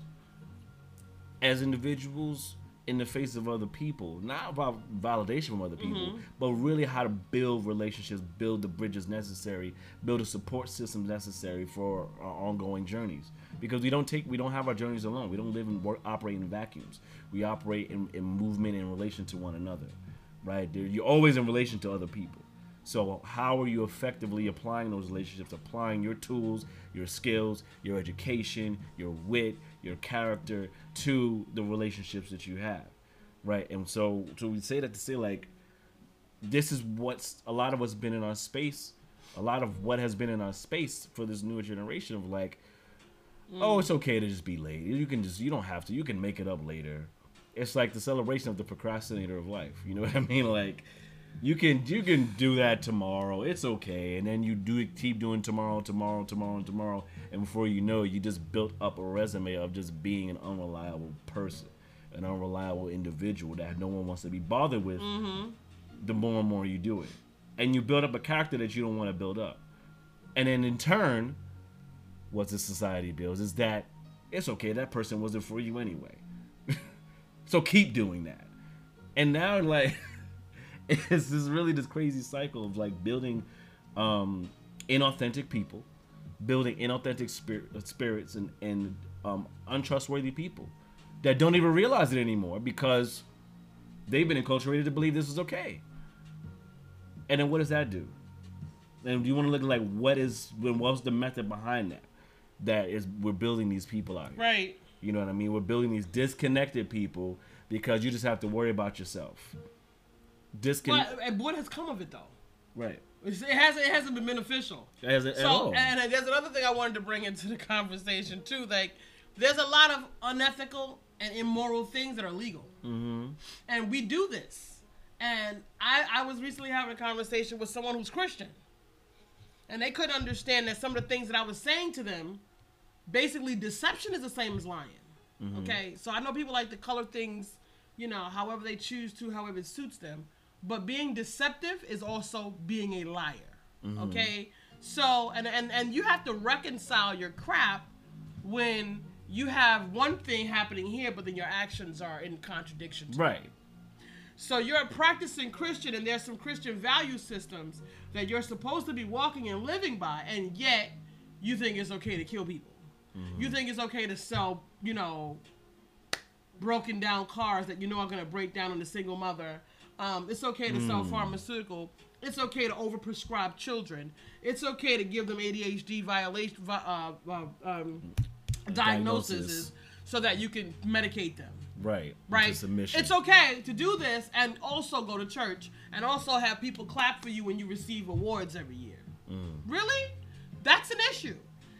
as individuals in the face of other people, not about validation from other mm-hmm. people, but really how to build relationships, build the bridges necessary, build a support system necessary for our ongoing journeys. Because we don't take, we don't have our journeys alone. We don't live and work, operate in vacuums. We operate in, in movement in relation to one another, right? You're always in relation to other people. So how are you effectively applying those relationships, applying your tools, your skills, your education, your wit, your character to the relationships that you have, right? And so, so we say that to say like, this is what's a lot of what's been in our space, a lot of what has been in our space for this newer generation of like, oh, it's okay to just be late. You can just, you don't have to. You can make it up later. It's like the celebration of the procrastinator of life. You know what I mean? Like, you can you can do that tomorrow. It's okay, and then you do it, keep doing tomorrow, tomorrow, tomorrow, and tomorrow, and before you know, it, you just built up a resume of just being an unreliable person, an unreliable individual that no one wants to be bothered with. Mm-hmm. The more and more you do it, and you build up a character that you don't want to build up, and then in turn, what the society builds is that it's okay that person wasn't for you anyway. so keep doing that, and now like. it's this really this crazy cycle of like building um inauthentic people building inauthentic spirit, spirits and and um untrustworthy people that don't even realize it anymore because they've been enculturated to believe this is okay and then what does that do and do you want to look at like what is when what's the method behind that that is we're building these people out here Right. you know what I mean? We're building these disconnected people because you just have to worry about yourself. Disconnect. But what has come of it though? Right. It hasn't. It hasn't been beneficial. As at So, all. and there's another thing I wanted to bring into the conversation too. Like, there's a lot of unethical and immoral things that are legal, mm-hmm. and we do this. And I, I was recently having a conversation with someone who's Christian, and they couldn't understand that some of the things that I was saying to them, basically, deception is the same as lying. Okay, so I know people like to color things, you know, however they choose to, however it suits them. But being deceptive is also being a liar. Mm-hmm. Okay, so and and and you have to reconcile your crap when you have one thing happening here, but then your actions are in contradiction. It. right. So you're a practicing Christian, and there's some Christian value systems that you're supposed to be walking and living by, and yet you think it's okay to kill people. Mm-hmm. You think it's okay to sell, you know, broken down cars that you know are going to break down on a single mother. Um, it's okay to sell pharmaceutical. It's okay to overprescribe children. It's okay to give them ADHD violation uh, uh, um, diagnoses Diagnosis. so that you can medicate them. Right. Right? It's okay to do this and also go to church and also have people clap for you when you receive awards every year. Mm. Really? That's an issue.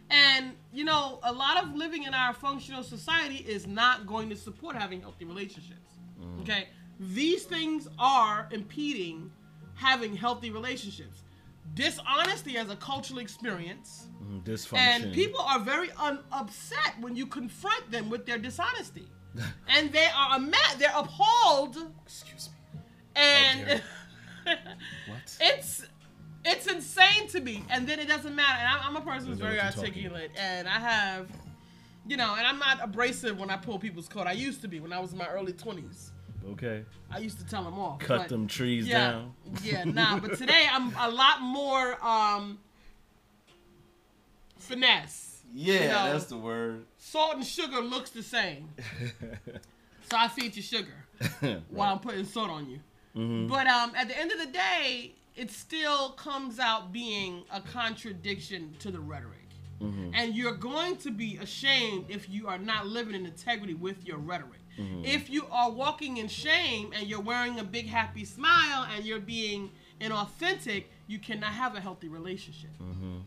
And, you know, a lot of living in our functional society is not going to support having healthy relationships. Mm. Okay? These things are impeding having healthy relationships. Dishonesty as a cultural experience. Mm, Dysfunction. And people are very un- upset when you confront them with their dishonesty. and they are mad, they're appalled, Excuse me. and What? it's it's insane to me. And then it doesn't matter. And I'm, I'm a person who's very what you're talking articulate, and I have, you know, and I'm not abrasive when I pull people's coat. I used to be when I was in my early 20s. Okay. I used to tell them off. Cut them trees yeah, down. Yeah, nah. But today I'm a lot more um finesse. Yeah, You know, that's the word. Salt and sugar looks the same, so I feed you sugar while I'm putting salt on you. Mm-hmm. But um, at the end of the day, it still comes out being a contradiction to the rhetoric. Mm-hmm. And you're going to be ashamed if you are not living in integrity with your rhetoric. Mm-hmm. If you are walking in shame and you're wearing a big happy smile and you're being inauthentic, you cannot have a healthy relationship. Mm-hmm.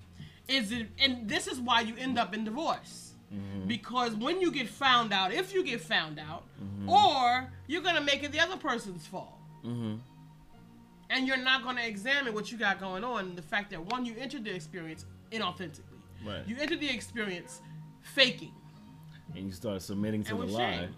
Is it and this is why you end up in divorce. Mm-hmm. Because when you get found out, if you get found out, Mm-hmm. or you're gonna make it the other person's fault Mm-hmm. and you're not going to examine what you got going on the fact that one you entered the experience inauthentically Right. you entered the experience faking And you start submitting to And the lie shame.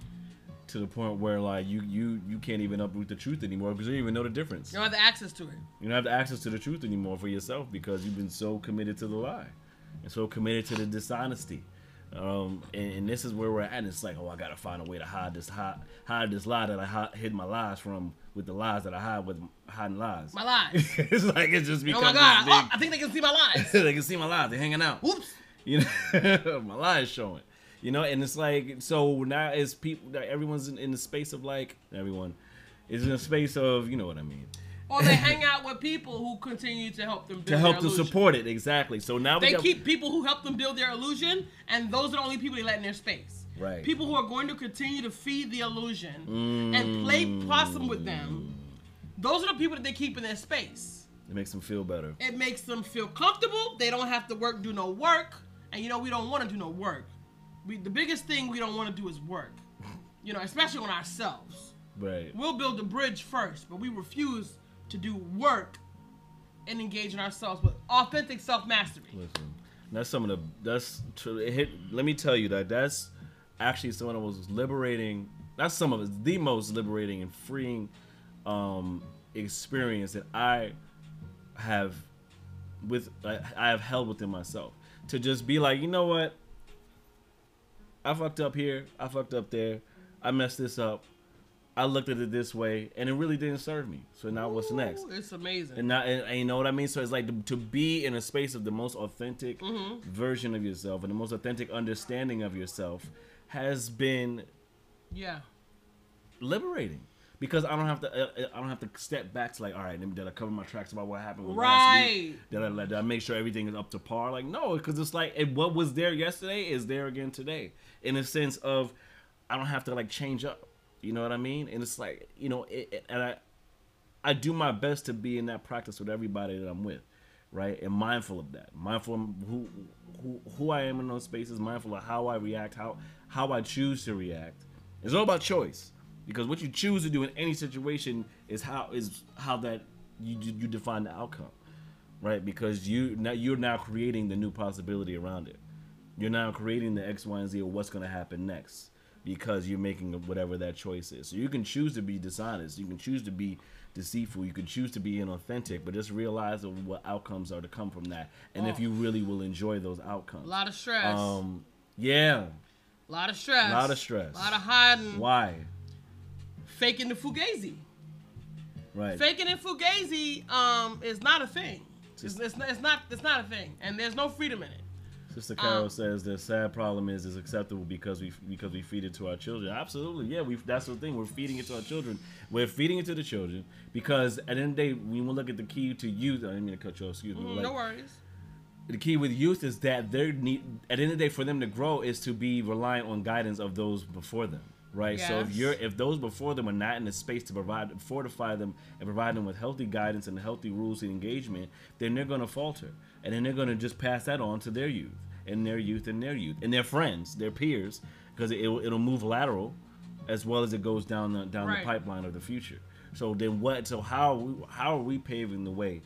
To the point where like you you you can't even uproot the truth anymore because you don't even know the difference. you don't have the access to it You don't have the access to the truth anymore for yourself because you've been so committed to the lie and so committed to the dishonesty. Um, and, and this is where we're at. And it's like, oh, I gotta find a way to hide this hide, hide this lie that I hi- hid my lies from with the lies that I hide with hiding lies. my lies it's like it's just oh become my god this oh, i think they can see my lies they can see my lies. They're hanging out. whoops You know, my lies showing. You know, and it's like so now as people, everyone's in, in the space of like everyone is in a space of you know what I mean or they hang out with people who continue to help them build to help to support it exactly. So now we they got, keep people who help them build their illusion and those are the only people they let in their space Right. people who are going to continue to feed the illusion and play mm. possum with them those are the people that they keep in their space it makes them feel better. It makes them feel comfortable. They don't have to work, do no work. And you know, we don't want to do no work. We, the biggest thing we don't want to do is work. You know, especially on ourselves. Right. We'll build the bridge first, but we refuse to do work and engage in ourselves with authentic self mastery. Listen, that's some of the that's tr- it hit. Let me tell you that that's actually some of the most liberating. That's some of it, the most liberating and freeing um, experience that I have with I have held within myself to just be like, you know what, I fucked up here, I fucked up there, I messed this up. I looked at it this way, and it really didn't serve me. So now what's next? It's amazing. And, now, and, and you know what I mean? So it's like to, to be in a space of the most authentic Mm-hmm. version of yourself and the most authentic understanding of yourself has been yeah. liberating because I don't have to. Uh, uh, I don't have to step back to like, all right, did I cover my tracks about what happened with last Right. week? Did I, did I make sure everything is up to par? Like, no, because it's like it, what was there yesterday is there again today. In a sense of, I don't have to like change up. You know what I mean? And it's like you know, it, it- and I, I do my best to be in that practice with everybody that I'm with, right? And mindful of that, mindful of who who who I am in those spaces, mindful of how I react, how how I choose to react. It's all about choice because what you choose to do in any situation is how is how that you you define the outcome, right? Because you now you're now creating the new possibility around it. You're now creating the X, Y, and Z of what's going to happen next because you're making whatever that choice is. So you can choose to be dishonest, you can choose to be deceitful, you can choose to be inauthentic, but just realize what outcomes are to come from that, and if Oh. you really will enjoy those outcomes. A lot of stress. Um, yeah, a lot of stress. A lot of stress. A lot of hiding. why? Faking the fugazi. Right. Faking and fugazi um, is not a thing. It's, it's, it's not. It's not a thing, and there's no freedom in it. Sister Carol Um, says the sad problem is it's acceptable because we because we feed it to our children. Absolutely, yeah. We that's the thing. We're feeding it to our children. We're feeding it to the children because at the end of the day, when we look at the key to youth, I didn't mean to cut you off. Excuse me. Mm, like, no worries. the key with youth is that they're need at the end of the day for them to grow is to be reliant on guidance of those before them right? So if you're if those before them are not in a space to provide fortify them and provide them with healthy guidance and healthy rules and engagement then they're going to falter. And then they're going to just pass that on to their youth and their youth and their youth and their friends their peers because it, will it'll move lateral as well as it goes down the down Right. the pipeline of the future. So then what so how how are we paving the way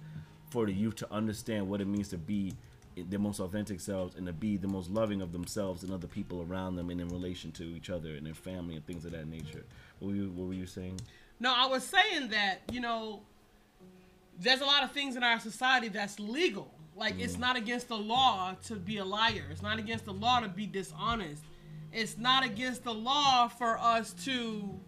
for the youth to understand what it means to be their most authentic selves and to be the most loving of themselves and other people around them and in relation to each other and their family and things of that nature. What were you, what were you saying? No, I was saying that you know, there's a lot of things in our society that's legal. Like it's not against the law to be a liar. It's not against the law to be dishonest. It's not against the law for us to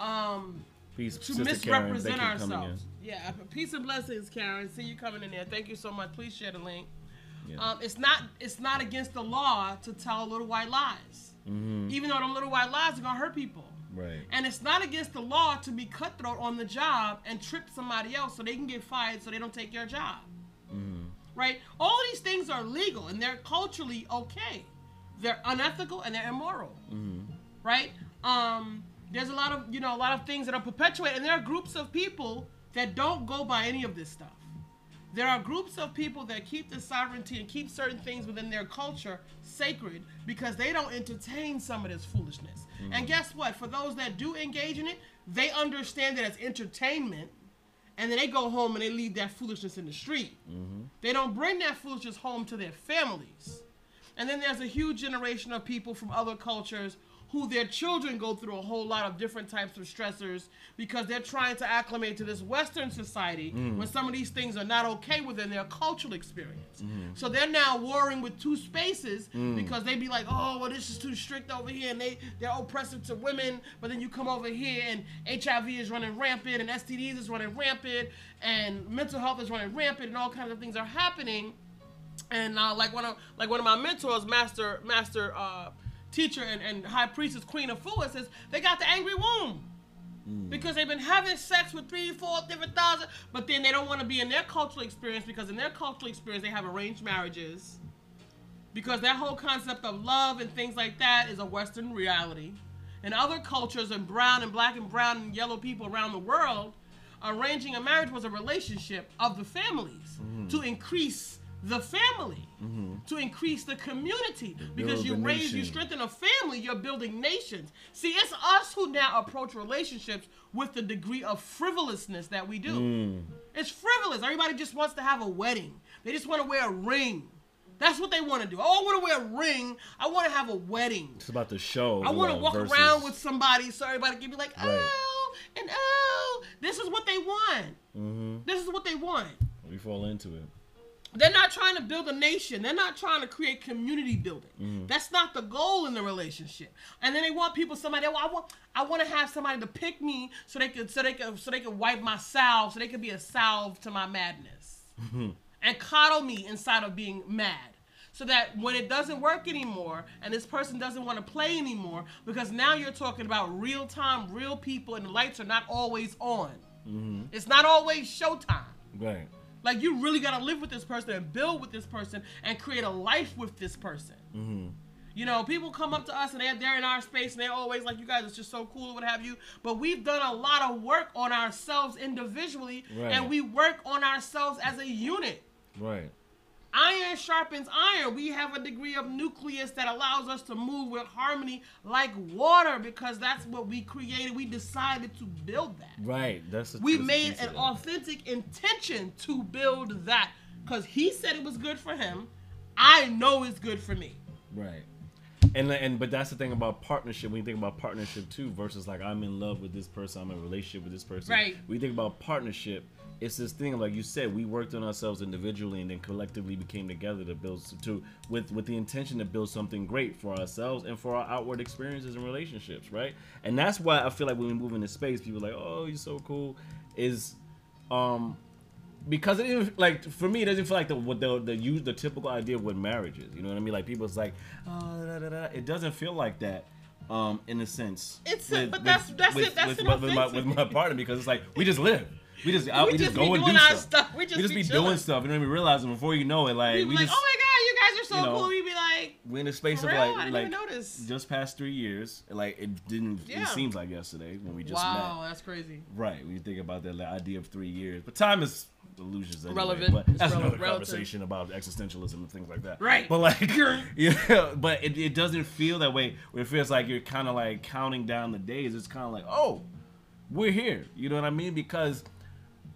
um Peace, to Sister misrepresent Thank you for coming ourselves. Yeah, peace and blessings, Karen. See you coming in there. Thank you so much. Please share the link. Yeah. Um, it's not it's not against the law to tell little white lies, Mhm. even though them little white lies are gonna hurt people. Right. And it's not against the law to be cutthroat on the job and trip somebody else so they can get fired so they don't take your job. Mhm. Right? All these things are legal and they're culturally okay. They're unethical and they're immoral. Mhm. Right? Um, there's a lot of you know a lot of things that are perpetuated and there are groups of people that don't go by any of this stuff. There are groups of people that keep the sovereignty and keep certain things within their culture sacred because they don't entertain some of this foolishness. And mm-hmm. guess what? For those that do engage in it, they understand that it's entertainment and then they go home and they leave that foolishness in the street. Mm-hmm. They don't bring that foolishness home to their families. And then there's a huge generation of people from other cultures who their children go through a whole lot of different types of stressors because they're trying to acclimate to this Western society when some of these things are not okay within their cultural experience. So they're now warring with two spaces because they'd be like, oh, well, this is too strict over here and they, they're oppressive to women. But then you come over here and HIV is running rampant and STDs is running rampant and mental health is running rampant and all kinds of things are happening and uh, like one of like one of my mentors, master master uh, teacher and, and high priestess Queen of says they got the angry womb mm. because they've been having sex with three, four different thousand, but then they don't want to be in their cultural experience because in their cultural experience they have arranged marriages. Because that whole concept of love and things like that is a Western reality. In other cultures, and brown and black and brown and yellow people around the world, arranging a marriage was a relationship of the families mm. to increase the family, to increase the community. Because you raise, you strengthen a family, you're building nations. See, it's us who now approach relationships with the degree of frivolousness that we do. Mm. It's frivolous. Everybody just wants to have a wedding. They just want to wear a ring. That's what they want to do. Oh, I want to wear a ring. I want to have a wedding. It's about the show. I want to walk versus- around with somebody so everybody can be like, oh, Right. and oh. This is what they want. Mhm. This is what they want. We fall into it. They're not trying to build a nation. They're not trying to create community building. Mm-hmm. That's not the goal in the relationship. And then they want people, somebody. Well, I want, I want to have somebody to pick me so they could, so they could, so they could wipe my salve, so they could be a salve to my madness, and coddle me inside of being mad. So that when it doesn't work anymore, and this person doesn't want to play anymore, because now you're talking about real time, real people, and the lights are not always on. It's not always showtime. Right. Like you really gotta live with this person and build with this person and create a life with this person. Mm-hmm. You know, people come up to us and they're, they're in our space and they're always like, "You guys are just so cool," or what have you. But we've done a lot of work on ourselves individually, Right. and we work on ourselves as a unit. Right. Iron sharpens iron. We have a degree of nucleus that allows us to move with harmony like water because that's what we created. We decided to build that Right. That's. A, we that's made an authentic intention to build that because he said it was good for him. I know it's good for me. Right. And and but that's the thing about partnership. When you think about partnership too, versus like I'm in love with this person, I'm in a relationship with this person. Right. We think about partnership, it's this thing like you said, we worked on ourselves individually and then collectively became together to build to with with the intention to build something great for ourselves and for our outward experiences and relationships, right? And that's why I feel like when we move into space, people are like, oh, you're so cool, is um because it like for me it doesn't feel like the what the the use the typical idea of what marriage is. You know what I mean? Like people's like, oh, da, da, da. it doesn't feel like that. Um, in a sense, It's a- but that's- that's it, that's with, with, my, with my partner because it's like we just live, we just out, We we, just, just go and do stuff. stuff. We just be be, doing stuff. You know what I mean? Realizing before you know it, like We'd we like, just oh my god, you guys are so you know, cool. We'd be like, we're in the space of real? like I didn't like even just past three years. Like it didn't. Yeah. It seems like yesterday when we just wow, met. that's crazy. Right, when you think about that like, idea of three years, but time is illusions anyway. Relevant. But that's another relative. conversation about existentialism and things like that. Right. But like, yeah, but it, it doesn't feel that way. It feels like you're kind of like counting down the days. It's kind of like, oh, we're here. You know what I mean? Because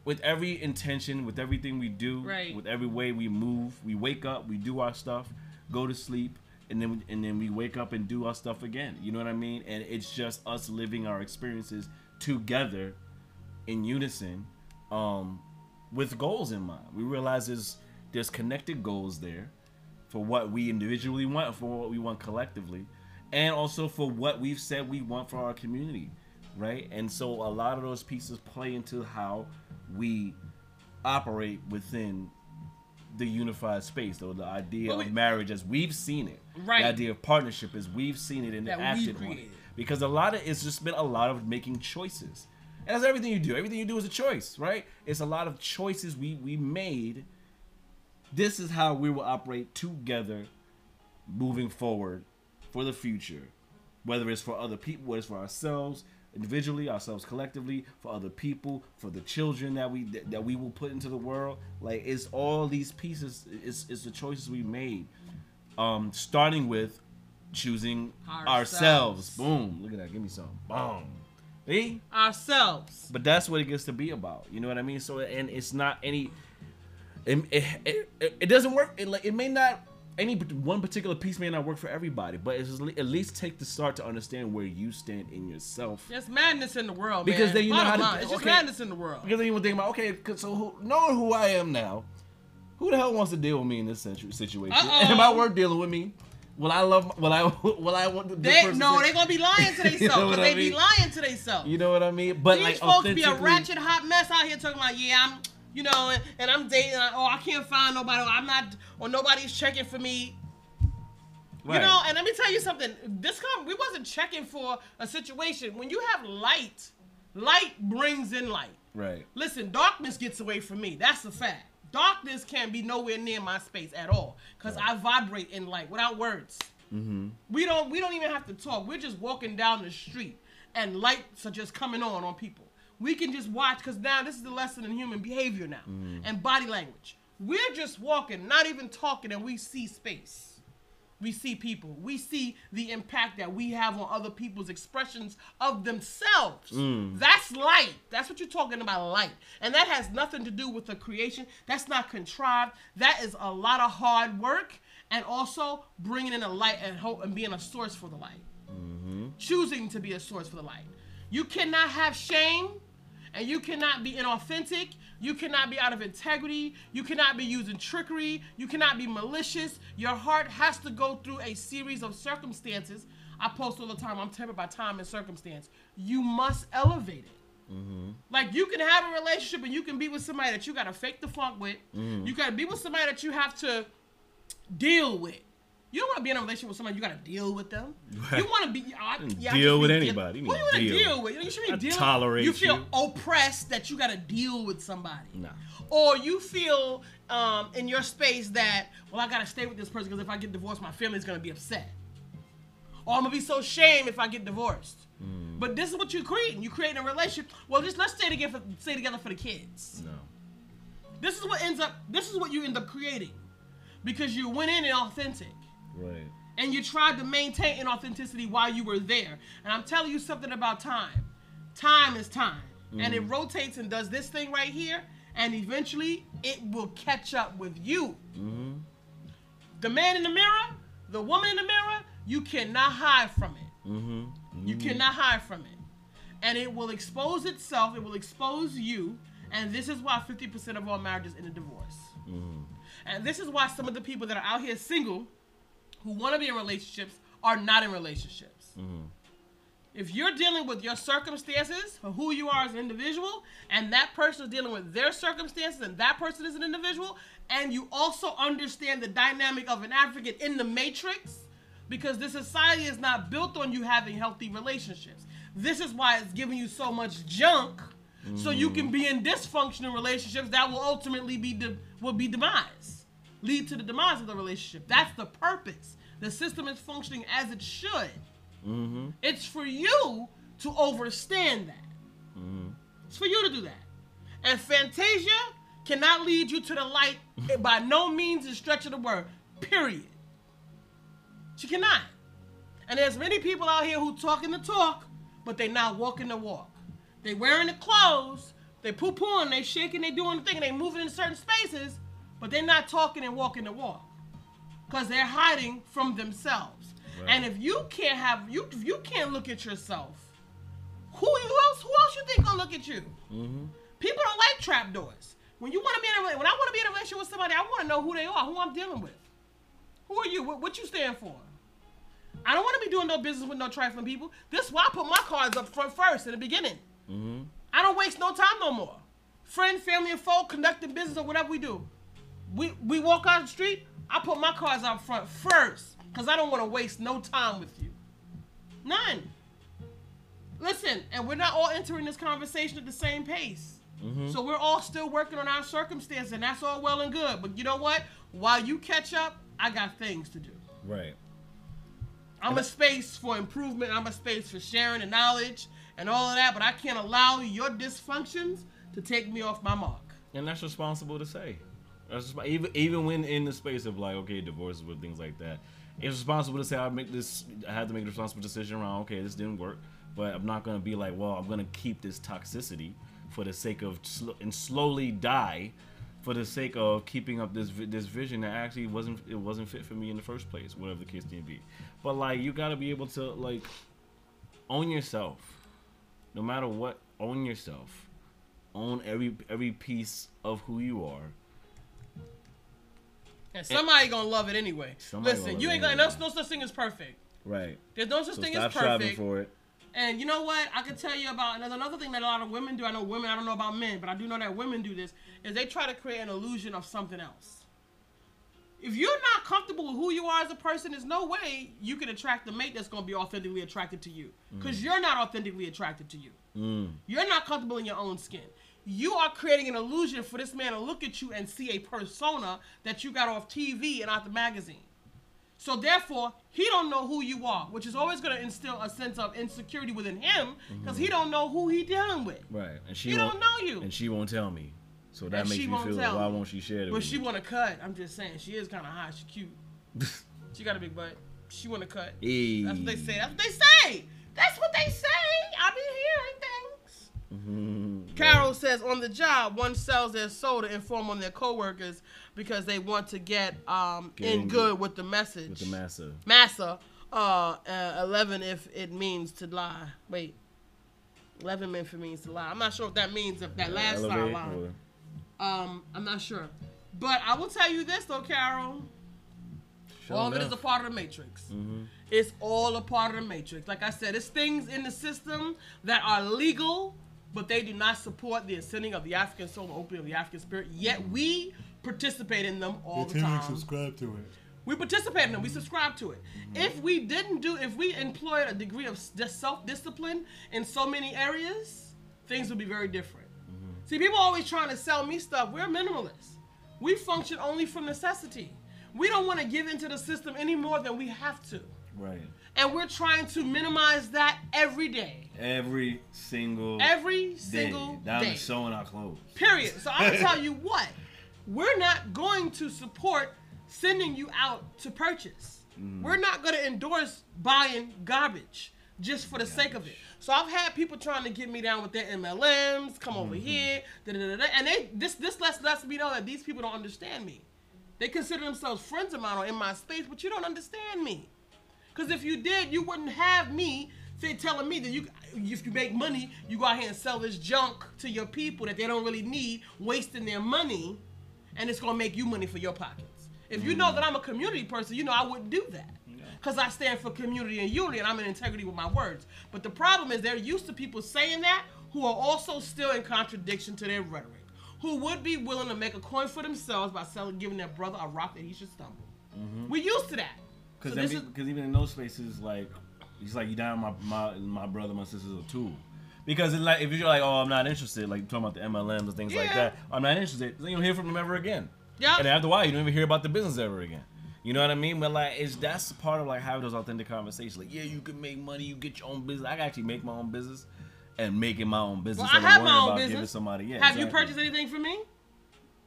with every intention, with everything we do, Right. with every way we move, we wake up, we do our stuff, go to sleep, and then and then we wake up and do our stuff again. You know what I mean? And it's just us living our experiences together in unison um, with goals in mind. We realize there's there's connected goals there for what we individually want, for what we want collectively, and also for what we've said we want for our community, right? And so a lot of those pieces play into how we operate within the unified space, or the idea But of marriage as we've seen it. Right. The idea of partnership as we've seen it That we've acted on it. Because a lot of it's just been a lot of making choices. And that's everything you do. Everything you do is a choice, right? It's a lot of choices we we made. This is how we will operate together moving forward for the future. Whether it's for other people, whether it's for ourselves individually, ourselves collectively, for other people, for the children that we that, that we will put into the world. Like it's all these pieces. It's it's the choices we made. Um, starting with choosing ourselves. Ourselves. Boom. Look at that. Give me some. Boom. See? Ourselves. But that's what it gets to be about. You know what I mean? So and it's not any. It it, it, it doesn't work. It, like, it may not. Any one particular piece may not work for everybody, but it's at least take the start to understand where you stand in yourself. There's madness in the world, man. Because then you know Bottom how to- line, It's just madness in the world. Because then you would think about okay, 'cause so who, knowing who I am now, who the hell wants to deal with me in this situation? Uh-oh. Am I worth dealing with me? Will I love? Will I? Will I want this They no, to- they gonna be lying to themselves. You know they I be lying to themselves. You know what I mean? But These like folks be a ratchet hot mess out here talking about, yeah, I'm, you know, and, and I'm dating. and, oh, I can't find nobody. Or I'm not, or nobody's checking for me. Right. You know, and let me tell you something. This come, we wasn't checking for a situation. When you have light, light brings in light. right. Listen, darkness gets away from me. That's a fact. Darkness can't be nowhere near my space at all because I vibrate in light without words. Mm-hmm. We don't. We don't even have to talk. We're just walking down the street, and lights are just coming on on people. We can just watch because now this is the lesson in human behavior now mm. and body language. We're just walking, not even talking, and we see space. We see people. We see the impact that we have on other people's expressions of themselves. Mm. That's light. That's what you're talking about, light. And that has nothing to do with the creation. That's not contrived. That is a lot of hard work and also bringing in a light and hope and being a source for the light. Mm-hmm. Choosing to be a source for the light. You cannot have shame and you cannot be inauthentic. You cannot be out of integrity. You cannot be using trickery. You cannot be malicious. Your heart has to go through a series of circumstances. I post all the time. I'm tempered by time and circumstance. You must elevate it. Mm-hmm. Like you can have a relationship and you can be with somebody that you gotta fake the funk with. Mm-hmm. You gotta be with somebody that you have to deal with. You don't want to be in a relationship with somebody you gotta deal with them. You want to be I, yeah, Deal with anybody. You What do you want to deal. deal with? You should be tolerate you feel you. oppressed that you gotta deal with somebody. Nah. Or you feel um, in your space that well I gotta stay with this person because if I get divorced my family's gonna be upset. Or I'm gonna be so ashamed if I get divorced. Mm. But this is what you're creating. You're creating a relationship. Well, just let's stay together. For, stay together for the kids. No. This is what ends up. This is what you end up creating, because you went in inauthentic Right. and you tried to maintain inauthenticity while you were there. And I'm telling you something about time. Time is time, and it mm-hmm. rotates and does this thing right here, and eventually it will catch up with you. Mm-hmm. The man in the mirror, the woman in the mirror, you cannot hide from it. Mm-hmm. You mm-hmm. cannot hide from it. And it will expose itself, it will expose you. And this is why 50% of all marriages end in divorce. And this is why some of the people that are out here single who want to be in relationships are not in relationships. Mm-hmm. If you're dealing with your circumstances or who you are as an individual, and that person is dealing with their circumstances, and that person is an individual, and you also understand the dynamic of an African in the matrix, because this society is not built on you having healthy relationships. This is why it's giving you so much junk, so you mm-hmm. can be in dysfunctional relationships that will ultimately be de- will be demise, lead to the demise of the relationship. That's the purpose. The system is functioning as it should. Mm-hmm. It's for you to overstand that. It's for you to do that. And Fantasia cannot lead you to the light by no means a stretch of the word. Period. She cannot. And there's many people out here who talking the talk, but they not walking the walk. They wearing the clothes, they poo pooing, they shaking, they doing the thing, they moving in certain spaces, but they're not talking and walking the walk. Because they're hiding from themselves. Right. And if you can't have you if you can't look at yourself, who you else who else you think gonna look at you? Mm-hmm. People don't like trapdoors. When you want to be in a when I want to be in a relationship with somebody, I want to know who they are, who I'm dealing with. Who are you? What, what you stand for? I don't want to be doing no business with no trifling people. This is why I put my cards up front first in the beginning. Mm-hmm. I don't waste no time no more. Friend, family, and folk conducting business or whatever we do. We we walk out the street. I put my cars out front first because I don't want to waste no time with you. None. Listen, and we're not all entering this conversation at the same pace. Mm-hmm. So we're all still working on our circumstances, and that's all well and good. But you know what? While you catch up, I got things to do. Right. I'm a space for improvement. I'm a space for sharing the knowledge and all of that. But I can't allow your dysfunctions to take me off my mark. And that's responsible to say. Even even when in the space of like okay divorces with things like that, it's responsible to say I make this. I had to make a responsible decision around okay this didn't work, but I'm not gonna be like well I'm gonna keep this toxicity for the sake of sl- and slowly die for the sake of keeping up this this vision that actually wasn't it wasn't fit for me in the first place whatever the case may be. But like you gotta be able to like own yourself, no matter what. Own yourself own every every piece of who you are. And somebody gonna love it anyway. Listen, you ain't gonna no, no such thing as perfect. Right. There's no such So thing stop as striving perfect. for it. And you know what? I can tell you about and there's another thing that a lot of women do. I know women. I don't know about men, but I do know that women do this. Is they try to create an illusion of something else. If you're not comfortable with who you are as a person, there's no way you can attract the mate that's gonna be authentically attracted to you. Because you're not authentically attracted to you. Mm. You're not comfortable in your own skin. You are creating an illusion for this man to look at you and see a persona that you got off TV and out the magazine. So therefore, he don't know who you are, which is always going to instill a sense of insecurity within him because he don't know who he dealing with. Right. And she He don't know you. And she won't tell me. So that And makes she me won't feel tell why won't she share it But she want to cut. I'm just saying, she is kind of hot. She cute. she got a big butt. She want to cut. Hey. That's what they say. That's what they say. That's what they say. I be hearing things. Mhm. Carol says on the job, one sells their soul to inform on their coworkers because they want to get um, Get in in good with the message. With the massa. Massa. Uh, uh, 11 if it means to lie. Wait. 11 if it means to lie. I'm not sure if that means if that last Elevate line. Um, I'm not sure. But I will tell you this though, Carol. Sure all of it is a part of the matrix. Mhm. It's all a part of the matrix. Like I said, it's things in the system that are legal, but they do not support the ascending of the African soul, the opening of the African spirit. Yet we participate in them all the time. subscribe to it. We participate in them. We subscribe to it. Mm-hmm. If we didn't do, if we employed a degree of self discipline in so many areas, things would be very different. Mm-hmm. See, people always trying to sell me stuff. We're minimalists. We function only from necessity. We don't want to give into the system any more than we have to. Right. And we're trying to minimize that every day. Every single Every day. single Down day. to showing our clothes. Period. So I'm gonna tell you what, we're not going to support sending you out to purchase. Mm. We're not gonna endorse buying garbage just for the sake of it. So I've had people trying to get me down with their MLMs, come over mm-hmm. here, da, da, da, da, and they this this lets lets me know that these people don't understand me. They consider themselves friends of mine or in my space, but you don't understand me. Because if you did, you wouldn't have me say, telling me that you, if you make money, you go out here and sell this junk to your people that they don't really need, wasting their money, and it's gonna make you money for your pockets. If you know mm-hmm. that I'm a community person, you know I wouldn't do that. Because I stand for community and unity and I'm in integrity with my words. But the problem is they're used to people saying that who are also still in contradiction to their rhetoric. Who would be willing to make a coin for themselves by selling, giving their brother a rock that he should stumble. Mm-hmm. We're used to that. Because So is- even in those spaces, like it's like you down my my my brother, my sister's a tool. Because it's like if you're like, oh, I'm not interested, like talking about the MLMs and things like that, I'm not interested. Then you don't hear from them ever again. Yeah. And after a while, you don't even hear about the business ever again. You know what I mean? But like, it's that's part of like having those authentic conversations. Like, yeah, you can make money, you get your own business. I can actually make my own business and making my own business. Well, I have my own about giving business. somebody. Yeah, have you purchased anything from me?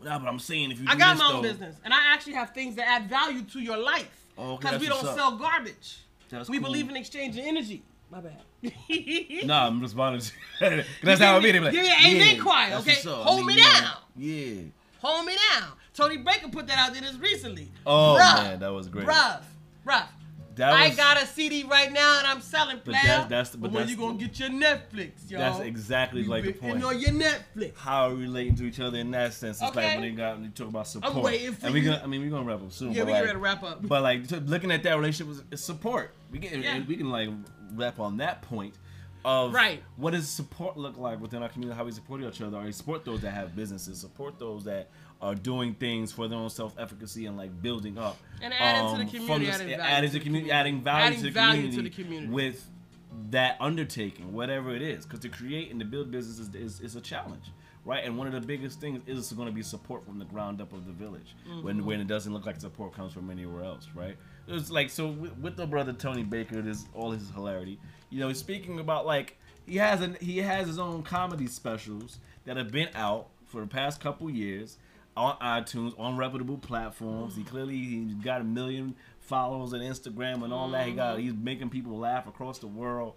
Nah, but I'm saying if you I got this, my own though- business, and I actually have things that add value to your life. Oh, okay, Because we don't sell garbage. That's we cool. believe in exchanging energy. My bad. Nah, I'm responding. To, that's how I give mean it. Like, give me an amen yeah, choir, okay? what's up. Hold me know, down. Yeah. Hold me down. Tony Baker put that out there this recently. Oh, man, that was great. Bruh, bruh. That I got a CD right now and I'm selling But that's- that's the- but when that's you gonna get your Netflix, yo? That's exactly You like the point. And on your Netflix. How are we relating to each other in that sense? It's Okay. like when they got when you talk about support. I'm waiting for and we you. gonna, I mean, we're gonna wrap up soon. Yeah, but we like, get ready to wrap up. But like t- looking at that relationship was is support. We can Yeah. and we can like wrap on that point of Right. what does support look like within our community? How we support each other? Or we support those that have businesses, support those that are doing things for their own self efficacy and like building up And adding to the um, community, from adding the- value adding to the community, adding value, Adding to, the value community to the community. with that undertaking, whatever it is, because to create and to build business is, is, is a challenge, right? And one of the biggest things is going to be support from the ground up of the village, Mm-hmm. when when it doesn't look like support comes from anywhere else, right? It's like so with, with the brother Tony Baker, there's all his hilarity. You know, he's speaking about like he has an he has his own comedy specials that have been out for the past couple years on iTunes on reputable platforms. He clearly he's got a million followers on Instagram and all that. He got he's making people laugh across the world.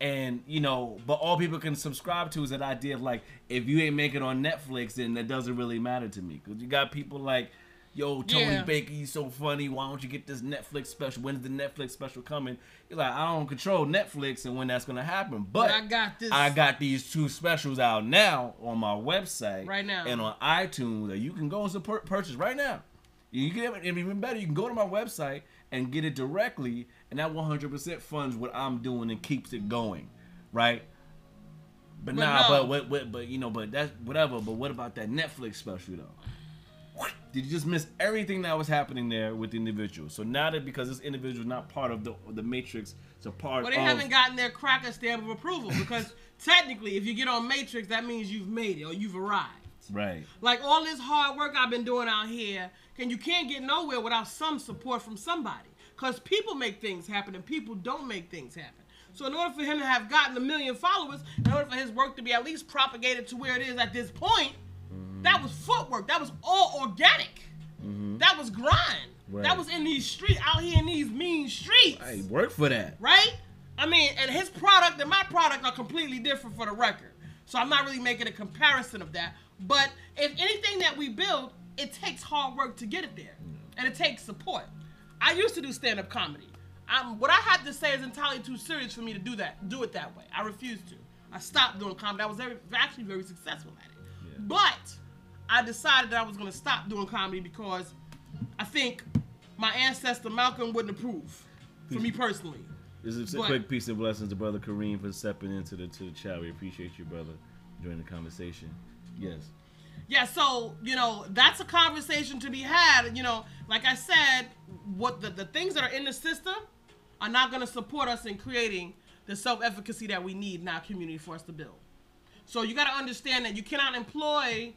And you know, but all people can subscribe to is that idea of like, if you ain't make it on Netflix, then that doesn't really matter to me. Cause you got people like, yo, Tony Yeah. Baker, you so funny. Why don't you get this Netflix special? When's the Netflix special coming? You're like, I don't control Netflix and when that's gonna happen. But, But I got this- I got these two specials out now on my website Right now. and on iTunes that you can go and support purchase right now. You can have it, even better, you can go to my website and get it directly, and that 100% funds what I'm doing and keeps it going, right? But, But nah, no. but what, what, but you know, but that's whatever. But what about that Netflix special though? Did you just miss everything that was happening there with the individual? So now that because this individual is not part of the the matrix, it's a part Well, they of haven't gotten their cracker stamp of approval because technically, if you get on Matrix, that means you've made it or you've arrived. right. Like all this hard work I've been doing out here, and you can't get nowhere without some support from somebody. Because people make things happen and people don't make things happen. So in order for him to have gotten a million followers, in order for his work to be at least propagated to where it is at this point, that was footwork. That was all organic. That was grind. Right. That was in these streets, out here in these mean streets Hey, work for that. right? I mean, and his product and my product are completely different for the record. So I'm not really making a comparison of that. But if anything that we build, it takes hard work to get it there, and it takes support. I used to do stand-up comedy. Um, what I had to say is entirely too serious for me to do that. Do it that way. I refused to. I stopped doing comedy. I was very, actually very successful at it. But I decided that I was going to stop doing comedy because I think my ancestor Malcolm wouldn't approve. For me personally. This is a But- quick piece of blessings to brother Kareem for stepping into the to the chat. We appreciate you, brother, during the conversation. Yes. Yeah, so you know that's a conversation to be had. You know, like I said, what the, the things that are in the system are not going to support us in creating the self-efficacy that we need in our community for us to build. So you got to understand that you cannot employ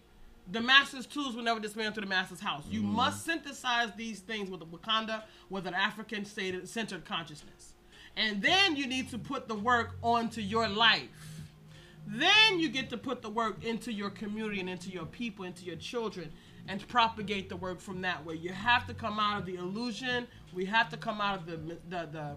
the master's tools will never dismantle to the master's house. You mm-hmm. must synthesize these things with a Wakanda, with an African stated- centered consciousness, and then you need to put the work onto your life. Then you get to put the work into your community and into your people, into your children, and propagate the work from that way. You have to come out of the illusion. We have to come out of the the the,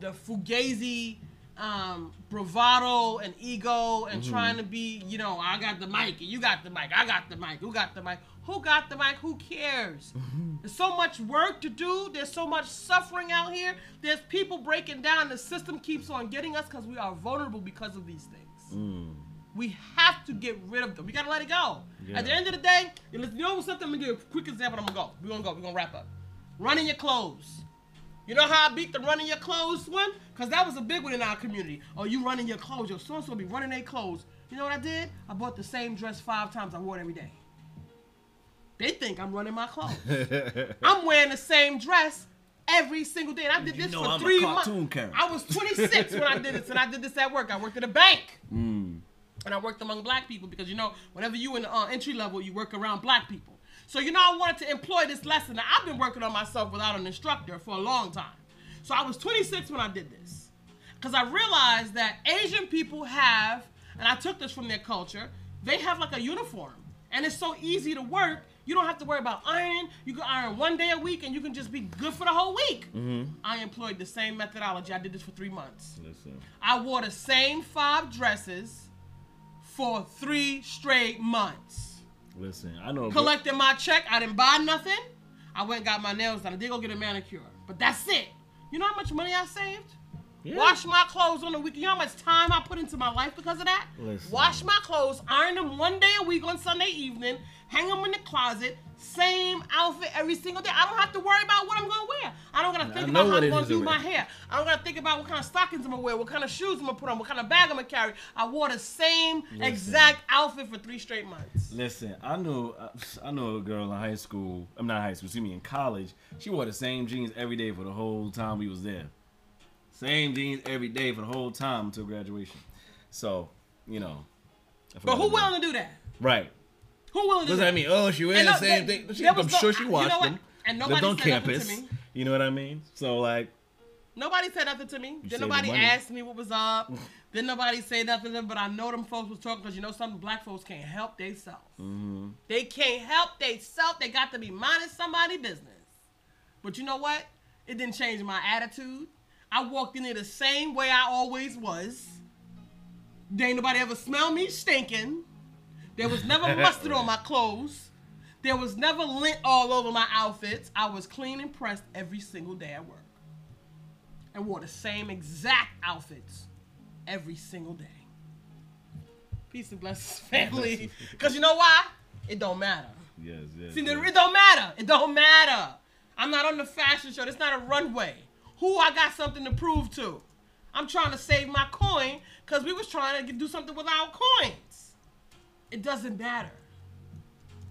the fugazi um, bravado and ego and mm-hmm. trying to be, you know, I got the mic and you got the mic, I got the mic, who got the mic? Who got the mic? Who cares? Mm-hmm. There's so much work to do. There's so much suffering out here. There's people breaking down. The system keeps on getting us because we are vulnerable because of these things. Mm. We have to get rid of them. We gotta let it go. At the end of the day, you know something? I'm gonna give a quick example. I'm gonna go. We're gonna go. We're gonna wrap up. Running your clothes. You know how I beat the running your clothes one? Because that was a big one in our community. Oh, you running your clothes. Your so and so be running their clothes. You know what I did? I bought the same dress five times. I wore it every day. They think I'm running my clothes. I'm wearing the same dress every single day. And I did You this know for I'm three months. character. I was 26 when I did this, and I did this at work. I worked at a bank. Mm. And I worked among black people because you know, whenever you in uh, entry level, you work around black people. So you know, I wanted to employ this lesson. Now, I've been working on myself without an instructor for a long time. So I was 26 when I did this, because I realized that Asian people have, and I took this from their culture, they have like a uniform, and it's so easy to work. You don't have to worry about ironing. You can iron one day a week, and you can just be good for the whole week. Mm-hmm. I employed the same methodology. I did this for three months. Listen. I wore the same five dresses for three straight months. Listen, I know. Collected my check. I didn't buy nothing. I went and got my nails done. I did go get a manicure. But that's it. You know how much money I saved? Yeah. Wash my clothes on the weekend. You know how much time I put into my life because of that? Listen. Wash my clothes, iron them one day a week on Sunday evening, hang them in the closet, same outfit every single day. I don't have to worry about what I'm going to wear. I don't got to think about how I'm gonna do my hair. I don't got to think about what kind of stockings I'm going to wear, what kind of shoes I'm going to put on, what kind of bag I'm going to carry. I wore the same exact outfit for three straight months. Listen, I knew uh, I knew a girl in high school. I'm not high school. Excuse me, in college. She wore the same jeans every day for the whole time we was there. Same jeans every day for the whole time until graduation. So, you know. But who willing to do that? Right. Who to What does that mean? Oh, she wearing the same thing. She, I'm no- sure she you watched know them. And Lived nobody on said nothing to campus. me. You know what I mean? So like, Nobody said nothing to me. Then nobody the asked me what was up. then nobody said nothing. to them, But I know them folks was talking because you know something. Black folks can't help themselves. Mm-hmm. They can't help themselves. They got to be minding somebody business. But you know what? It didn't change my attitude. I walked in there the same way I always was. There ain't nobody ever smell me stinking. There was never mustard on my clothes. There was never lint all over my outfits. I was clean and pressed every single day at work. And wore the same exact outfits every single day. Peace and blessings, family. Because you know why? It don't matter. yes, yes. See, yes. it don't matter. It don't matter. I'm not on the fashion show. It's not a runway. Who I got something to prove to? I'm trying to save my coin because we was trying to do something with our coins. It doesn't matter.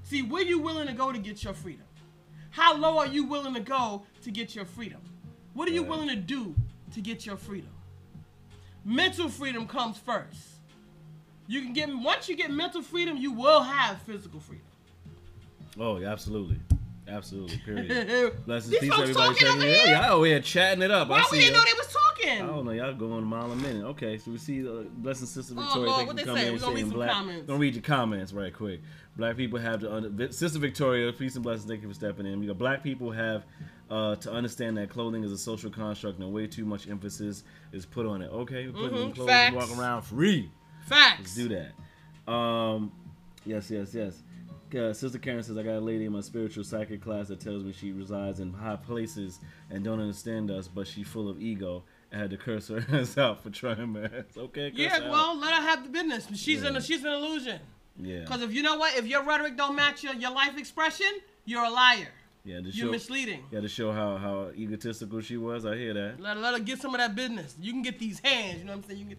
See, where you willing to go to get your freedom? How low are you willing to go to get your freedom? What are you willing to do to get your freedom? Mental freedom comes first. You can get once you get mental freedom, you will have physical freedom. Oh, yeah, absolutely, absolutely. Period. Blessings, These peace, folks everybody. talking over here? Yeah, y'all over here chatting it up. Why I we didn't know they was talking? I don't know. Y'all going a mile a minute. Okay, so we see uh, blessing sister Oh, Victoria. Lord, thank what they for coming say? in We gonna read some black. comments. Gonna read your comments right quick. Black people have to under, sister Victoria. Peace and blessings. Thank you for stepping in. You know, black people have uh, to understand that clothing is a social construct and way too much emphasis is put on it. Okay, we're putting on Mhm, clothes facts. and walk around free. Facts. Let's do that. Um, yes, yes, yes. Uh, Sister Karen says, I got a lady in my spiritual psychic class that tells me she resides in high places and don't understand us, but she full of ego. I had to curse her ass out for trying my ass. Okay, Yeah, well, let her have the business. She's Yeah. an she's an illusion. yeah, Because if you know what, if your rhetoric don't match your, your life expression, you're a liar. yeah, to You're misleading. yeah, to show how how egotistical she was. I hear that. Let her, let her get some of that business. You can get these hands. You know what I'm saying? You can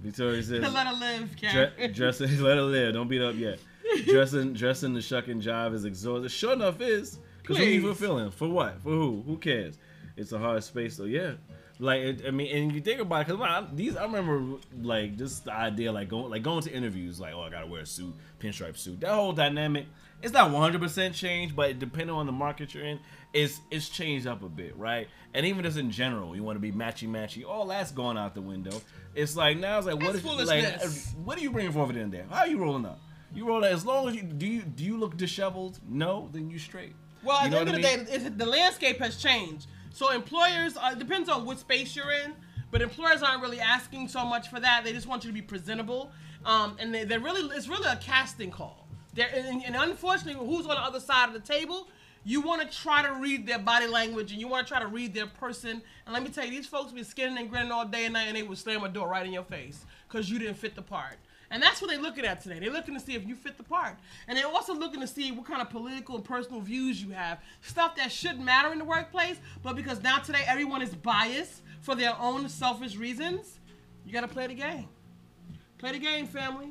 Victoria says, get, let her live, Dre- Karen. dressing, let her live. Don't beat up yet. Dressing, dressing the shuck and jive is exhausting. Sure enough, is because who you Please. fulfilling for what? For who? Who cares? It's a hard space. So yeah, like it, I mean, and you think about it, because these I remember like just the idea like going like going to interviews like oh I gotta wear a suit, pinstripe suit. That whole dynamic. It's not 100% changed, but depending on the market you're in, it's it's changed up a bit, right? And even just in general, you want to be matchy matchy. All that's going out the window. It's like now it's like what is like what are you bringing forward in there? How are you rolling up? You roll that as long as you do you do you look disheveled? No, then you straight. Well, at the end of the I mean? day, the landscape has changed. So employers, uh, it depends on what space you're in. But employers aren't really asking so much for that. They just want you to be presentable. Um, and they, they're really, it's really a casting call. They're, and, and unfortunately, who's on the other side of the table? You want to try to read their body language and you want to try to read their person. And let me tell you, these folks be skinning and grinning all day and night and they will slam a door right in your face because you didn't fit the part. And that's what they're looking at today. They're looking to see if you fit the part. And they're also looking to see what kind of political and personal views you have. Stuff that shouldn't matter in the workplace, but because now today everyone is biased for their own selfish reasons, you got to play the game. Play the game, family.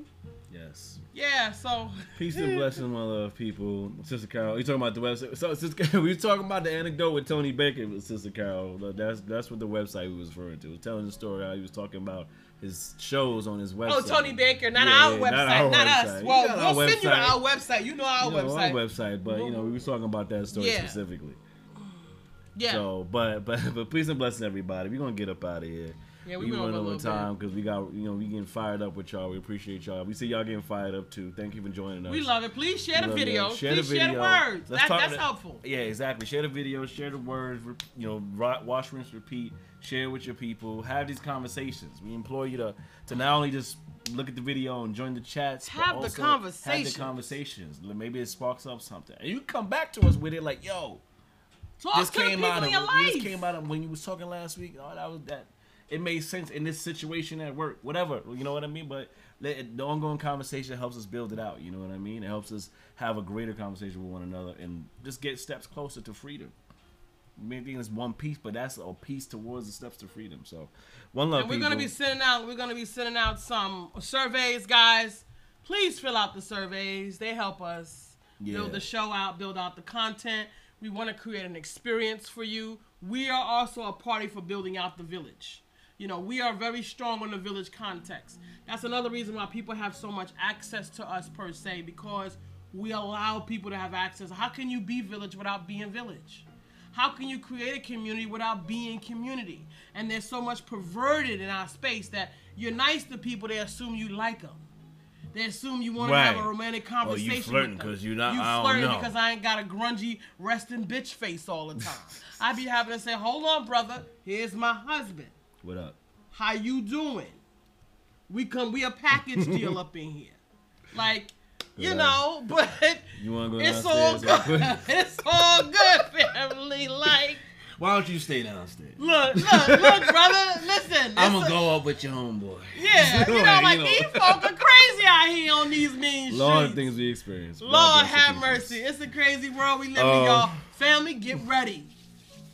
Yes. Yeah, so. Peace and blessings, my love, people. Sister Carol, you talking about the website? So, Sister, we were talking about the anecdote with Tony Baker with Sister Carol. That's that's what the website we was referring to. Was telling the story how he was talking about his shows on his oh, website. Oh, Tony Baker, not Yeah, our yeah, website, not not, our us. Well, Not we'll send you to our website. You know our You know, website. our website, but you know, we was talking about that story Yeah. specifically. Yeah. So, but but but peace and blessing everybody. We're gonna get up out of here. Yeah, we we went over a little time because we got you know we getting fired up with y'all. We appreciate y'all. We see y'all getting fired up too. Thank you for joining us. we love it. Please share the We video. Share Please the share the words. That, that's helpful. Yeah, exactly. Share the video, share the words, you know, wash, rinse, repeat. Share with your people. Have these conversations. We implore you to to not only just look at the video and join the chats, Have the conversations. Have the conversations. Maybe it sparks up something, and you come back to us with it like, "Yo, Talk this came out of your life. this came out of when you was talking last week. Oh, that was that. It made sense in this situation at work, whatever. You know what I mean? But the ongoing conversation helps us build it out. You know what I mean? It helps us have a greater conversation with one another and just get steps closer to freedom. Maybe it's one piece, but that's a piece towards the steps to freedom. So, one love. And we're gonna be sending out. We're gonna be sending out some surveys, guys. Please fill out the surveys. They help us Yeah. build the show out, build out the content. We want to create an experience for you. We are also a party for building out the village. You know, we are very strong on the village context. That's another reason why people have so much access to us per se because we allow people to have access. How can you be village without being village? How can you create a community without being community? And there's so much perverted in our space that you're nice to people, they assume you like them. They assume you want to have a romantic Oh, conversation. you flirting with them. 'cause you not- You I don't flirting because I ain't got a grungy resting bitch face all the time. I be having to say, "Hold on, brother. Here's my husband. What up? How you doing? We come. We a package deal up in here. Like, you know, but You want to go it's all good. it's all good, family. Like, Why don't you stay downstairs? look, look, look, brother. Listen. I'm gonna a- go up with your homeboy. Yeah, you know, Like, like you know. these folk are crazy out here on these mean Lord, streets. things we experience. God Lord have mercy. It's a crazy world we live Um, in, y'all. Family, get ready.